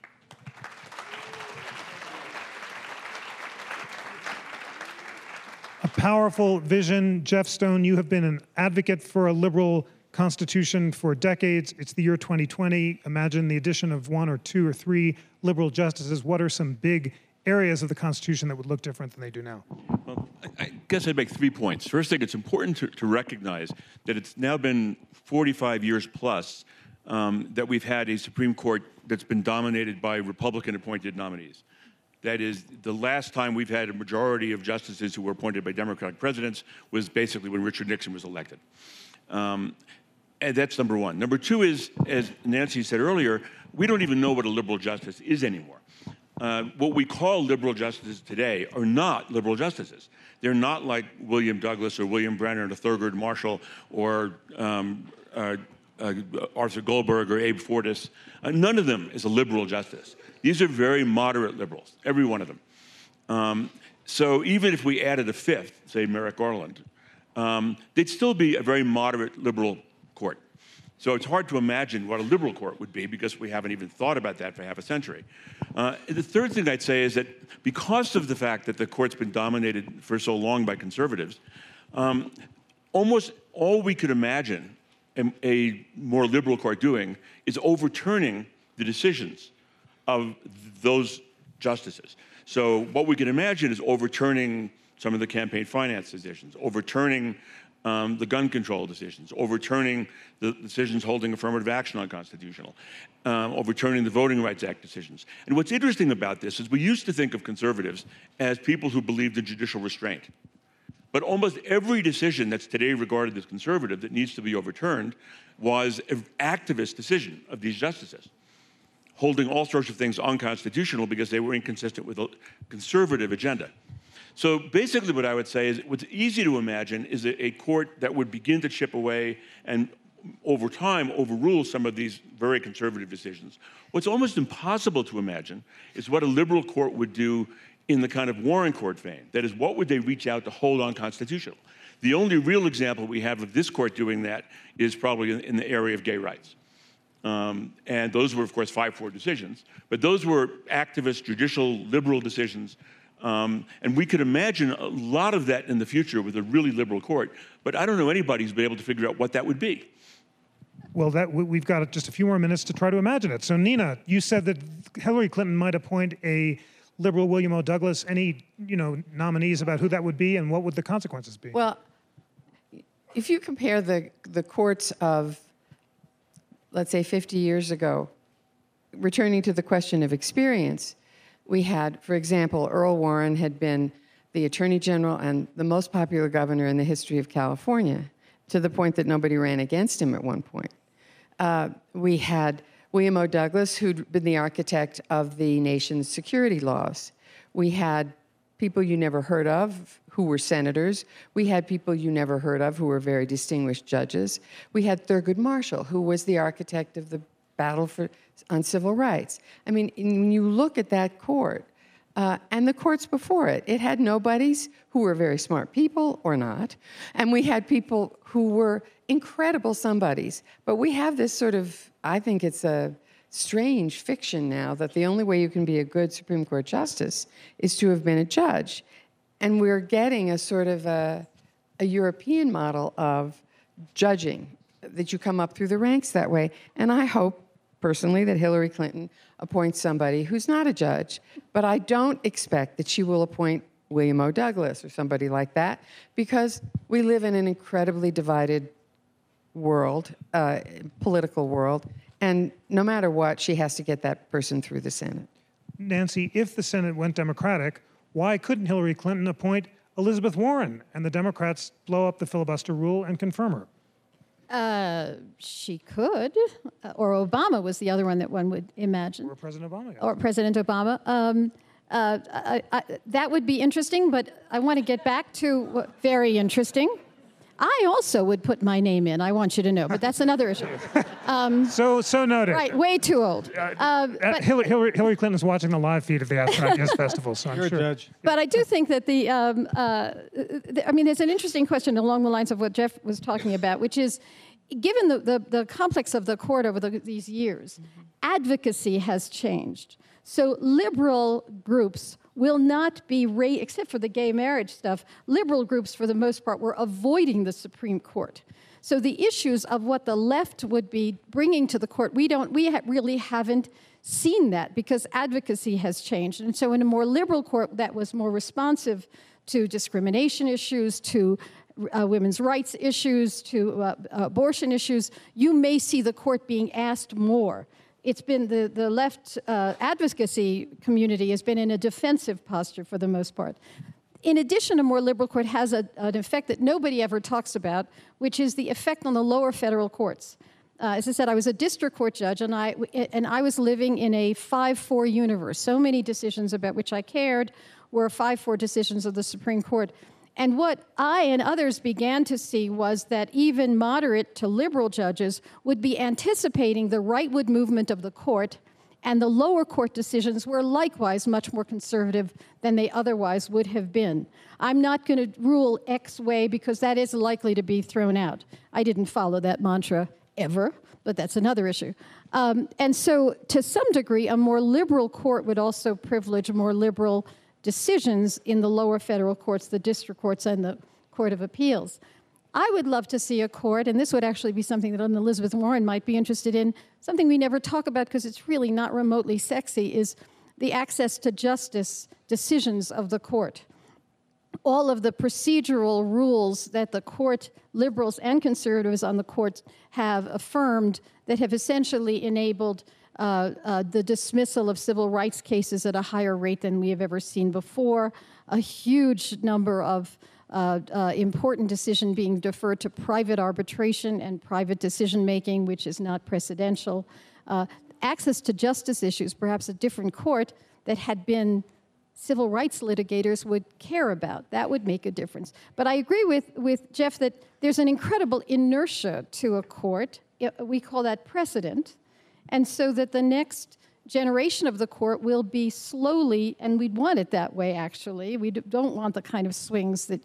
A powerful vision. Jeff Stone, you have been an advocate for a liberal Constitution for decades. It's the year 2020. Imagine the addition of one or two or three liberal justices. What are some big areas of the Constitution that would look different than they do now? Well, I guess I'd make three points. First thing, it's important to, to recognize that it's now been 45 years plus um, that we've had a Supreme Court that's been dominated by Republican appointed nominees. That is, the last time we've had a majority of justices who were appointed by Democratic presidents was basically when Richard Nixon was elected. Um, and that's number one. Number two is, as Nancy said earlier, we don't even know what a liberal justice is anymore. Uh, what we call liberal justices today are not liberal justices. They're not like William Douglas or William Brennan or Thurgood Marshall or um, uh, uh, Arthur Goldberg or Abe Fortas. Uh, none of them is a liberal justice. These are very moderate liberals, every one of them. Um, so even if we added a fifth, say Merrick Garland, um, they'd still be a very moderate liberal court. So it's hard to imagine what a liberal court would be because we haven't even thought about that for half a century. Uh, the third thing I'd say is that because of the fact that the court's been dominated for so long by conservatives, um, almost all we could imagine a, a, more liberal court doing is overturning the decisions of those justices. So what we can imagine is overturning some of the campaign finance decisions, overturning um, the gun control decisions, overturning the decisions holding affirmative action unconstitutional, um, overturning the Voting Rights Act decisions. And what's interesting about this is we used to think of conservatives as people who believed in judicial restraint. But almost every decision that's today regarded as conservative that needs to be overturned was an activist decision of these justices, holding all sorts of things unconstitutional because they were inconsistent with a conservative agenda. So basically, what I would say is what's easy to imagine is a, court that would begin to chip away and over time overrule some of these very conservative decisions. What's almost impossible to imagine is what a liberal court would do in the kind of Warren Court vein. That is, what would they reach out to hold unconstitutional? The only real example we have of this court doing that is probably in, in the area of gay rights. Um, and those were, of course, 5 4 decisions. But those were activist, judicial, liberal decisions um, and we could imagine a lot of that in the future with a really liberal court, but I don't know anybody who's been able to figure out what that would be. Well, that we've got just a few more minutes to try to imagine it. So, Nina, you said that Hillary Clinton might appoint a liberal William O. Douglas. Any, you know, nominees about who that would be and what would the consequences be? Well, if you compare the the courts of, let's say, 50 years ago, returning to the question of experience, we had, for example, Earl Warren had been the Attorney General and the most popular governor in the history of California, to the point that nobody ran against him at one point. Uh, we had William O. Douglas, who'd been the architect of the nation's security laws. We had people you never heard of who were senators. We had people you never heard of who were very distinguished judges. We had Thurgood Marshall, who was the architect of the battle for, on civil rights. I mean, when you look at that court, uh, and the courts before it, it had nobodies who were very smart people or not, and we had people who were incredible somebodies. But we have this sort of, I think it's a strange fiction now that the only way you can be a good Supreme Court justice is to have been a judge. And we're getting a sort of a, a European model of judging, that you come up through the ranks that way. And I hope personally that Hillary Clinton appoints somebody who's not a judge, but I don't expect that she will appoint William O. Douglas or somebody like that because we live in an incredibly divided world, uh, political world, and no matter what, she has to get that person through the Senate. Nancy, if the Senate went Democratic, why couldn't Hillary Clinton appoint Elizabeth Warren and the Democrats blow up the filibuster rule and confirm her? Uh, she could, uh, or Obama was the other one that one would imagine, Or President Obama? or President Obama. Um, uh, I, I, that would be interesting, but I want to get back to what, very interesting. I also would put my name in. I want you to know, but that's another issue. So, so noted. Right, way too old. Uh, Uh, but, Hillary, Hillary, Hillary Clinton's watching the live feed of the Aspen Ideas Festival, so I'm You're a sure. judge. but I do think that the, um, uh, th- I mean, there's an interesting question along the lines of what Jeff was talking about, which is given the, the, the complex of the court over the, these years, advocacy has changed. So liberal groups will not be, except for the gay marriage stuff, liberal groups for the most part were avoiding the Supreme Court. So the issues of what the left would be bringing to the court, we don't, we ha- really haven't seen that because advocacy has changed. And so in a more liberal court that was more responsive to discrimination issues, to uh, women's rights issues, to uh, abortion issues, you may see the court being asked more. It's been the, the left uh, advocacy community has been in a defensive posture for the most part. In addition, a more liberal court has a, an effect that nobody ever talks about, which is the effect on the lower federal courts. Uh, as I said, I was a district court judge, and I, and I was living in a 5 4 universe. So many decisions about which I cared were 5 4 decisions of the Supreme Court. And what I and others began to see was that even moderate to liberal judges would be anticipating the rightward movement of the court, and the lower court decisions were likewise much more conservative than they otherwise would have been. I'm not going to rule X way because that is likely to be thrown out. I didn't follow that mantra ever, but that's another issue. Um, and so, to some degree, a more liberal court would also privilege more liberal decisions in the lower federal courts, the district courts, and the Court of Appeals. I would love to see a court, and this would actually be something that Elizabeth Warren might be interested in, something we never talk about because it's really not remotely sexy, is the access to justice decisions of the court all of the procedural rules that the court, liberals and conservatives on the court, have affirmed that have essentially enabled uh, uh, the dismissal of civil rights cases at a higher rate than we have ever seen before, a huge number of uh, uh, important decision being deferred to private arbitration and private decision making, which is not precedential. Uh, access to justice issues, perhaps a different court that had been civil rights litigators would care about. That would make a difference. But I agree with, with Jeff that there's an incredible inertia to a court. We call that precedent. And so that the next generation of the court will be slowly, and we'd want it that way actually. We don't want the kind of swings that,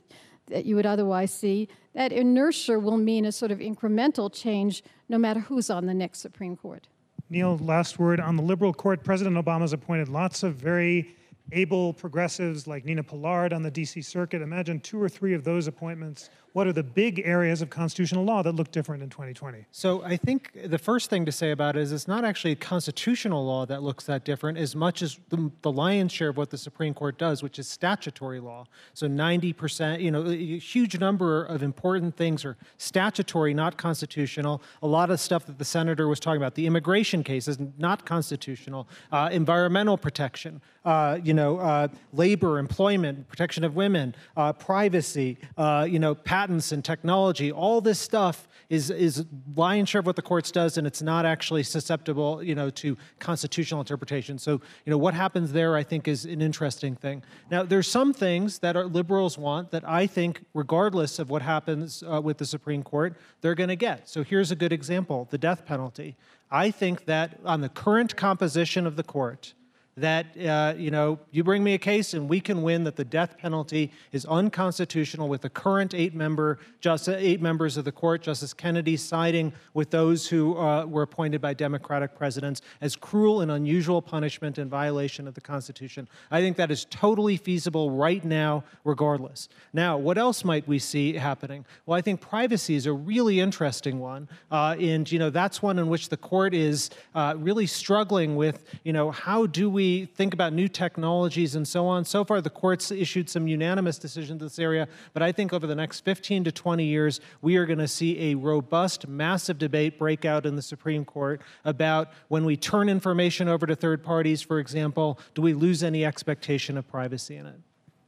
that you would otherwise see. That inertia will mean a sort of incremental change no matter who's on the next Supreme Court. Neal, last word on the liberal court. President Obama's appointed lots of very able progressives like Nina Pillard on the DC Circuit. Imagine two or three of those appointments. What are the big areas of constitutional law that look different in 2020? So I think the first thing to say about it is it's not actually constitutional law that looks that different as much as the, the lion's share of what the Supreme Court does, which is statutory law. So 90%, you know, a huge number of important things are statutory, not constitutional. A lot of stuff that the senator was talking about, the immigration cases, not constitutional. Uh, environmental protection, uh, you know, uh, labor, employment, protection of women, uh, privacy, uh, you know, patents and technology, all this stuff is is lion's share of what the courts does, and it's not actually susceptible, you know, to constitutional interpretation. So, you know, what happens there, I think, is an interesting thing. Now, there's some things that our liberals want that I think, regardless of what happens uh, with the Supreme Court, they're going to get. So, here's a good example: the death penalty. I think that on the current composition of the court, that uh, you know you bring me a case and we can win that the death penalty is unconstitutional with the current eight member just eight members of the court justice kennedy siding with those who uh, were appointed by democratic presidents as cruel and unusual punishment in violation of the constitution. I think that is totally feasible right now regardless. Now what else might we see happening? Well i think privacy is a really interesting one uh, and you know that's one in which the court is uh, really struggling with you know how do we we think about new technologies and so on, so far the courts issued some unanimous decisions in this area, but I think over the next 15 to 20 years, we are going to see a robust, massive debate break out in the Supreme Court about when we turn information over to third parties, for example, do we lose any expectation of privacy in it?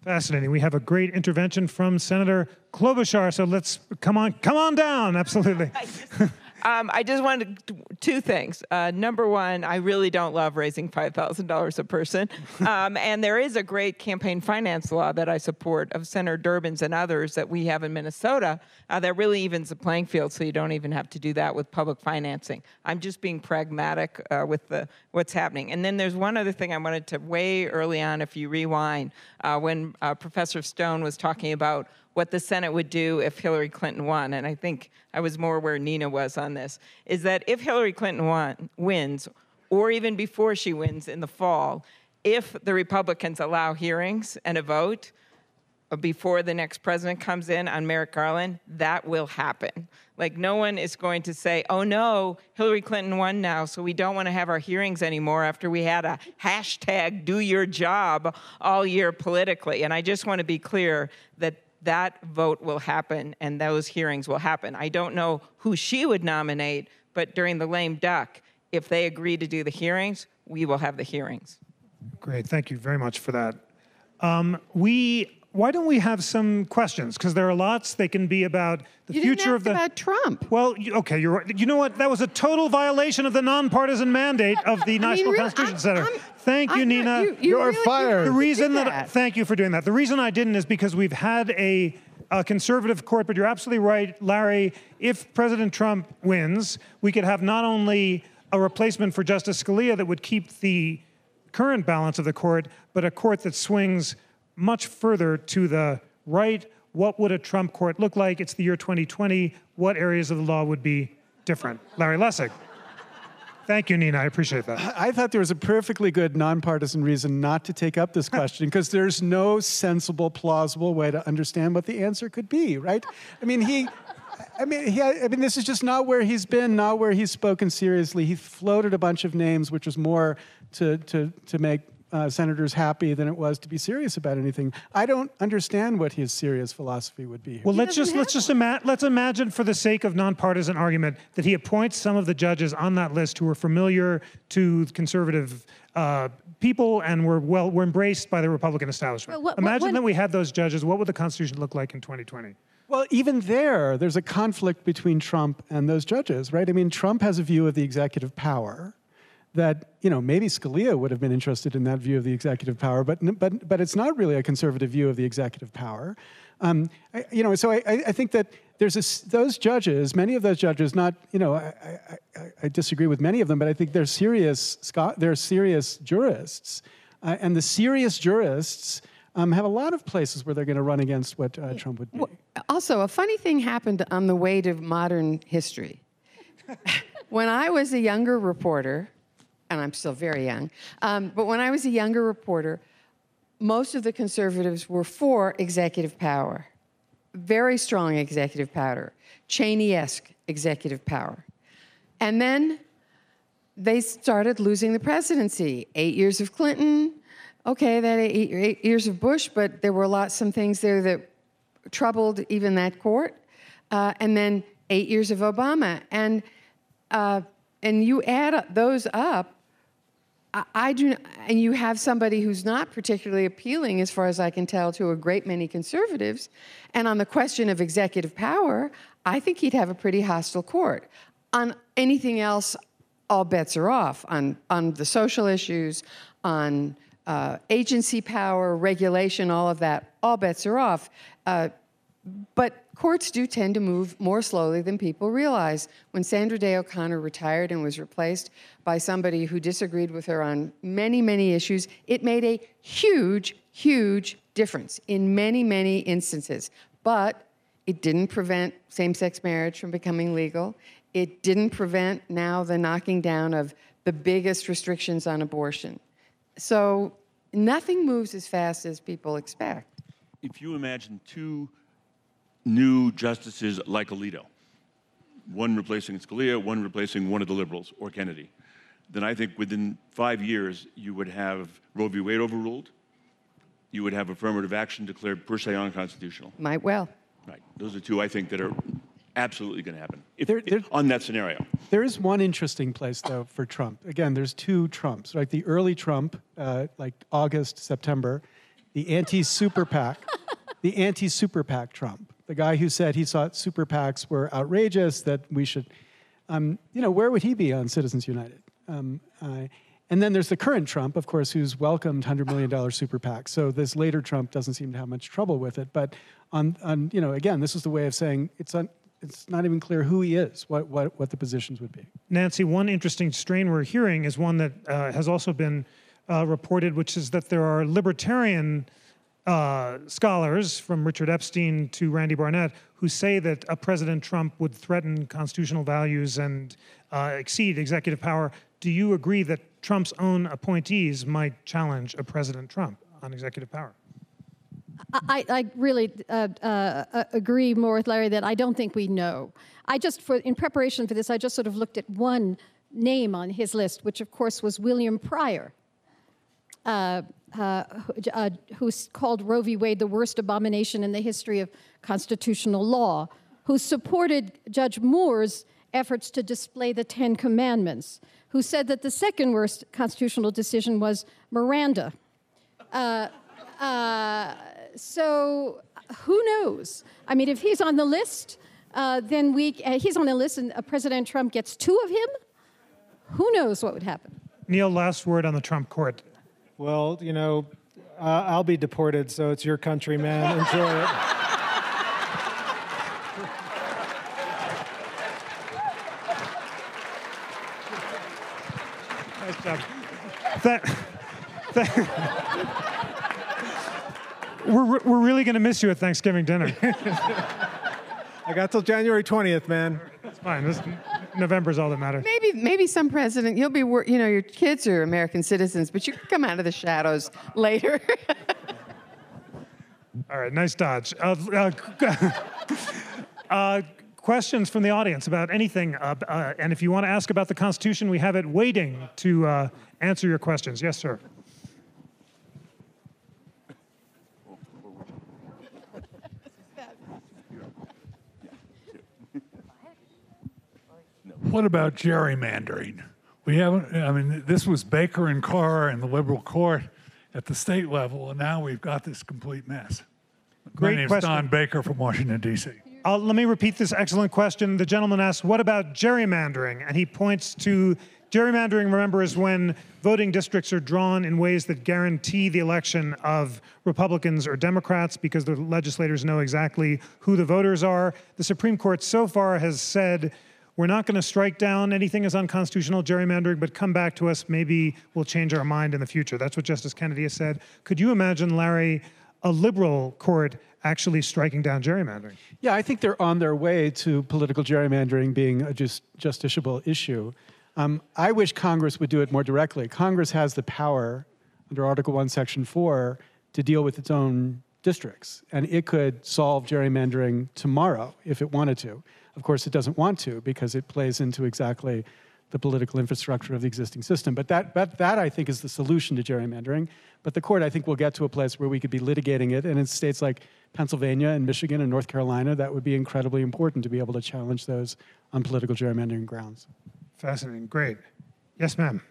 Fascinating. We have a great intervention from Senator Klobuchar. So let's come on, come on down. Absolutely. Um, I just wanted to, two things. Uh, number one, I really don't love raising five thousand dollars a person, um, and there is a great campaign finance law that I support of Senator Durbin's and others that we have in Minnesota uh, that really evens the playing field, so you don't even have to do that with public financing. I'm just being pragmatic uh, with the what's happening. And then there's one other thing I wanted to way early on, if you rewind, uh, when uh, Professor Stone was talking about what the Senate would do if Hillary Clinton won, and I think I was more where Nina was on this, is that if Hillary Clinton won, wins, or even before she wins in the fall, if the Republicans allow hearings and a vote, uh, before the next president comes in on Merrick Garland, that will happen. Like, no one is going to say, oh no, Hillary Clinton won now, so we don't want to have our hearings anymore after we had a hashtag do your job all year politically. And I just want to be clear that that vote will happen and those hearings will happen. I don't know who she would nominate, but during the lame duck, if they agree to do the hearings, we will have the hearings. Great. Thank you very much for that. Um, we why don't we have some questions? Because there are lots. They can be about the You future didn't of ask the. about Trump. well, you- okay, you're right. You know what? That was a total violation of the nonpartisan mandate of the I mean, National really, Constitution I'm- Center. I'm- Thank you, I'm Nina. not- you- you You're really- fired. The reason did that, thank you for doing that. The reason I didn't is because we've had a, a conservative court, but you're absolutely right, Larry. If President Trump wins, we could have not only a replacement for Justice Scalia that would keep the current balance of the court, but a court that swings much further to the right. What would a Trump court look like? It's the year 2020. What areas of the law would be different? Larry Lessig. Thank you, Nina. I appreciate that. I thought there was a perfectly good nonpartisan reason not to take up this question because there's no sensible, plausible way to understand what the answer could be, right? I mean, he. I mean, he, I mean, this is just not where he's been, not where he's spoken seriously. He floated a bunch of names, which was more to, to, to make uh, senators happy than it was to be serious about anything. I don't understand what his serious philosophy would be. Here. Well, let's just let's just ima- let's imagine, for the sake of nonpartisan argument, that he appoints some of the judges on that list who are familiar to conservative uh, people and were well were embraced by the Republican establishment. Well, what- what- imagine what- that we had those judges. What would the Constitution look like in 2020? Well, even there, there's a conflict between Trump and those judges, right? I mean, Trump has a view of the executive power that, you know, maybe Scalia would have been interested in that view of the executive power, but, but, but it's not really a conservative view of the executive power. Um, I, you know, so I, I think that there's a those judges, many of those judges, not, you know, I, I, I- disagree with many of them, but I think they're serious, they're serious jurists. Uh, and the serious jurists um, have a lot of places where they're going to run against what uh, Trump would be. Also, a funny thing happened on the way to modern history. when I was a younger reporter, and I'm still very young, um, but when I was a younger reporter, most of the conservatives were for executive power, very strong executive power, Cheney esque executive power. And then they started losing the presidency. Eight years of Clinton, okay, that eight, eight years of Bush, but there were lots some things there that troubled even that court. Uh, and then eight years of Obama, and uh, and you add those up. I, do, and you have somebody who's not particularly appealing, as far as I can tell, to a great many conservatives. And on the question of executive power, I think he'd have a pretty hostile court. On anything else, all bets are off. On on the social issues, on uh, agency power, regulation, all of that, all bets are off. Uh, but courts do tend to move more slowly than people realize. When Sandra Day O'Connor retired and was replaced by somebody who disagreed with her on many, many issues, it made a huge, huge difference in many, many instances. But it didn't prevent same sex marriage from becoming legal. It didn't prevent now the knocking down of the biggest restrictions on abortion. So nothing moves as fast as people expect. If you imagine two new justices like Alito, one replacing Scalia, one replacing one of the liberals or Kennedy, then I think within five years you would have Roe v. Wade overruled. You would have affirmative action declared per se unconstitutional. Might well. Right. Those are two I think that are absolutely going to happen if, There- there- on that scenario. There is one interesting place, though, for Trump. Again, there's two Trumps, right? The early Trump, uh, like August, September, the anti super PAC, the anti super PAC Trump, the guy who said he thought super PACs were outrageous, that we should, um, you know, where would he be on Citizens United? Um, and then there's the current Trump, of course, who's welcomed $100 million super PAC. So this later Trump doesn't seem to have much trouble with it. But on, on you know, again, this is the way of saying it's, un, it's not even clear who he is, what, what, what the positions would be. Nancy, one interesting strain we're hearing is one that uh, has also been uh, reported, which is that there are libertarian uh, scholars, from Richard Epstein to Randy Barnett, who say that a President Trump would threaten constitutional values and uh, exceed executive power. Do you agree that Trump's own appointees might challenge a President Trump on executive power? I, I really uh, uh, agree more with Larry that I don't think we know. I just, for, in preparation for this, I just sort of looked at one name on his list, which of course was William Pryor, uh, uh, who- uh, called Roe v. Wade the worst abomination in the history of constitutional law, who supported Judge Moore's efforts to display the Ten Commandments, who said that the second worst constitutional decision was Miranda. Uh, uh, so who knows? I mean, if he's on the list, uh, then we, uh, he's on the list and uh, President Trump gets two of him, who knows what would happen? Neal, last word on the Trump court. Well, you know, uh, I'll be deported, so it's your country, man. Enjoy it. Nice job. That, that- we're, we're really going to miss you at Thanksgiving dinner. I got till January 20th, man. It's fine. This, November's all that matters. Maybe, maybe some president, you'll be, you know, your kids are American citizens, but you can come out of the shadows later. All right, nice dodge. Uh, uh, uh, questions from the audience about anything. Uh, uh, and if you want to ask about the Constitution, we have it waiting to uh, answer your questions. Yes, sir. What about gerrymandering? We haven't, I mean, this was Baker and Carr and the liberal court at the state level, and now we've got this complete mess. Great My name's question. Don Baker from Washington, D.C. Uh, let me repeat this excellent question. The gentleman asked, What about gerrymandering? And he points to gerrymandering, remember, is when voting districts are drawn in ways that guarantee the election of Republicans or Democrats because the legislators know exactly who the voters are. The Supreme Court so far has said, we're not going to strike down anything as unconstitutional gerrymandering, but come back to us. Maybe we'll change our mind in the future. That's what Justice Kennedy has said. Could you imagine, Larry, a liberal court actually striking down gerrymandering? Yeah, I think they're on their way to political gerrymandering being a just, justiciable issue. Um, I wish Congress would do it more directly. Congress has the power under Article 1, Section 4 to deal with its own districts, and it could solve gerrymandering tomorrow if it wanted to. Of course, it doesn't want to because it plays into exactly the political infrastructure of the existing system. But that, that, that I think, is the solution to gerrymandering. But the court, I think, will get to a place where we could be litigating it. And in states like Pennsylvania and Michigan and North Carolina, that would be incredibly important to be able to challenge those on political gerrymandering grounds. Fascinating. Great. Yes, ma'am.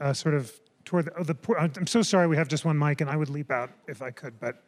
Uh, sort of toward the, oh, the. poor- I'm so sorry we have just one mic, and I would leap out if I could, but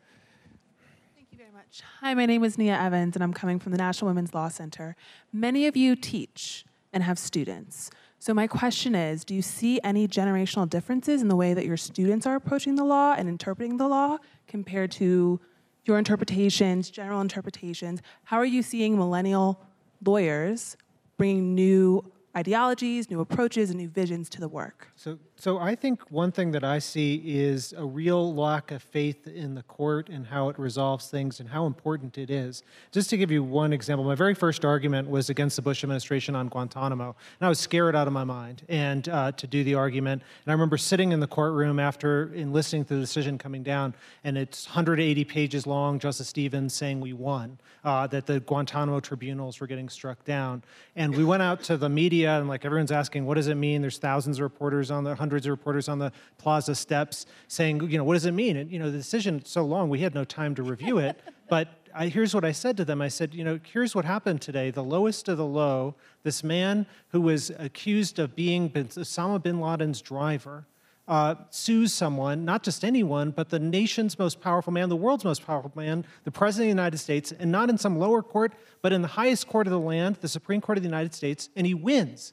much. Hi, my name is Nia Evans, and I'm coming from the National Women's Law Center. Many of you teach and have students. So, my question is Do you see any generational differences in the way that your students are approaching the law and interpreting the law compared to your interpretations, general interpretations? How are you seeing millennial lawyers bringing new ideologies, new approaches, and new visions to the work? So, so I think one thing that I see is a real lack of faith in the court and how it resolves things and how important it is. Just to give you one example, my very first argument was against the Bush administration on Guantanamo, and I was scared out of my mind and uh, to do the argument. And I remember sitting in the courtroom after in listening to the decision coming down, and it's 180 pages long. Justice Stevens saying we won, uh, that the Guantanamo tribunals were getting struck down, and we went out to the media and like everyone's asking, what does it mean? There's thousands of reporters on the hundreds of reporters on the plaza steps saying, you know, what does it mean? And you know, the decision so long we had no time to review it. but I, here's what I said to them. I said, you know, here's what happened today. The lowest of the low, this man who was accused of being Osama bin Laden's driver, uh, sues someone, not just anyone, but the nation's most powerful man, the world's most powerful man, the President of the United States, and not in some lower court, but in the highest court of the land, the Supreme Court of the United States, and he wins.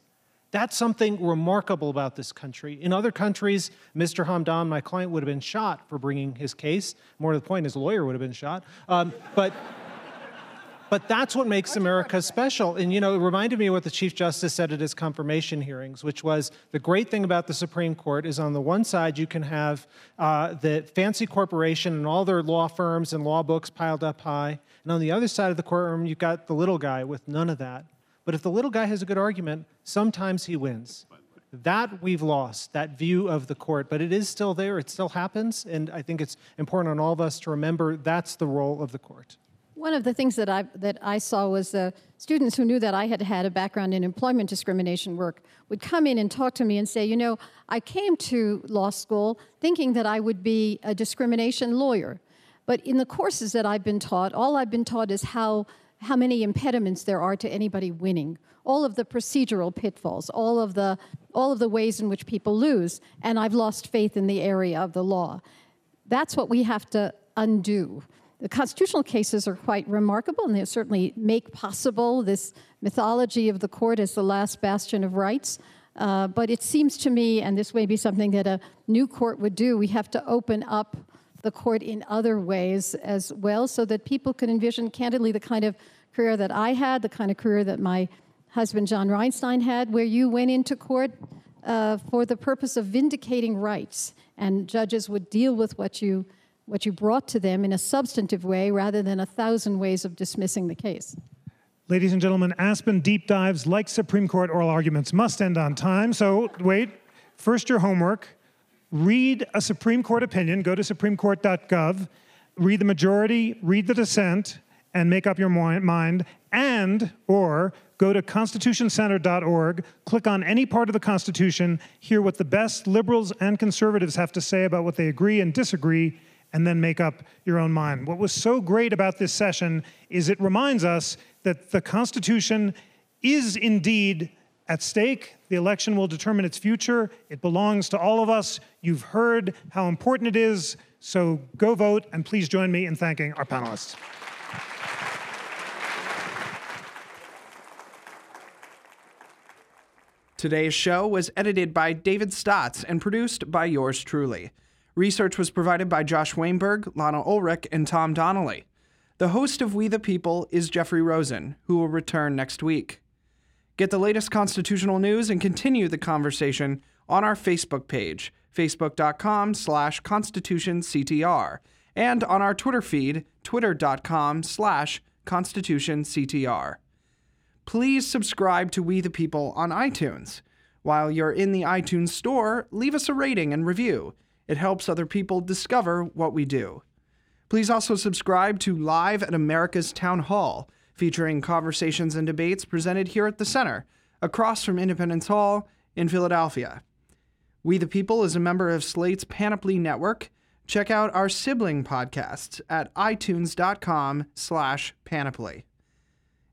That's something remarkable about this country. In other countries, Mr. Hamdan, my client, would have been shot for bringing his case. More to the point, his lawyer would have been shot. Um, but, but that's what makes America special. And, you know, it reminded me of what the Chief Justice said at his confirmation hearings, which was the great thing about the Supreme Court is on the one side, you can have uh, the fancy corporation and all their law firms and law books piled up high. And on the other side of the courtroom, you've got the little guy with none of that. But if the little guy has a good argument, sometimes he wins. That we've lost, that view of the court, but it is still there, it still happens, and I think it's important on all of us to remember that's the role of the court. One of the things that I, that I saw was the students who knew that I had had a background in employment discrimination work would come in and talk to me and say, You know, I came to law school thinking that I would be a discrimination lawyer. But in the courses that I've been taught, all I've been taught is how how many impediments there are to anybody winning. All of the procedural pitfalls all of the all of the ways in which people lose and i've lost faith in the area of the law. That's what we have to undo. The constitutional cases are quite remarkable and they certainly make possible this mythology of the court as the last bastion of rights. Uh, but it seems to me and this may be something that a new court would do we have to open up the court in other ways as well so that people could envision candidly the kind of career that I had, the kind of career that my husband John Reinstein had, where you went into court uh, for the purpose of vindicating rights, and judges would deal with what you what you brought to them in a substantive way rather than a thousand ways of dismissing the case. Ladies and gentlemen, Aspen deep dives, like Supreme Court oral arguments, must end on time. So wait, first your homework read a Supreme Court opinion, go to supremecourt.gov, read the majority, read the dissent, and make up your mind, and or go to constitutioncenter.org, click on any part of the Constitution, hear what the best liberals and conservatives have to say about what they agree and disagree, and then make up your own mind. What was so great about this session is it reminds us that the Constitution is indeed at stake. The election will determine its future. It belongs to all of us. You've heard how important it is. So go vote, and please join me in thanking our panelists. Today's show was edited by David Stotts and produced by yours truly. Research was provided by Josh Weinberg, Lana Ulrich, and Tom Donnelly. The host of We the People is Jeffrey Rosen, who will return next week. Get the latest constitutional news and continue the conversation on our Facebook page, facebook.com slash constitutionctr, and on our Twitter feed, twitter.com slash constitutionctr. Please subscribe to We the People on iTunes. While you're in the iTunes store, leave us a rating and review. It helps other people discover what we do. Please also subscribe to Live at America's Town Hall, featuring conversations and debates presented here at the Center, across from Independence Hall in Philadelphia. We the People is a member of Slate's Panoply Network. Check out our sibling podcasts at itunes.com slash panoply.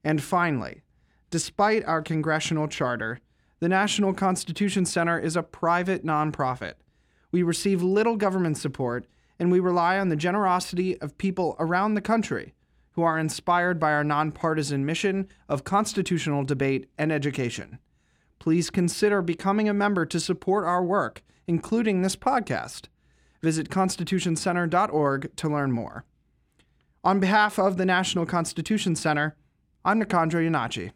And finally, despite our congressional charter, the National Constitution Center is a private nonprofit. We receive little government support, and we rely on the generosity of people around the country who are inspired by our nonpartisan mission of constitutional debate and education. Please consider becoming a member to support our work, including this podcast. Visit constitutioncenter.org to learn more. On behalf of the National Constitution Center, I'm Nicandro Iannacci.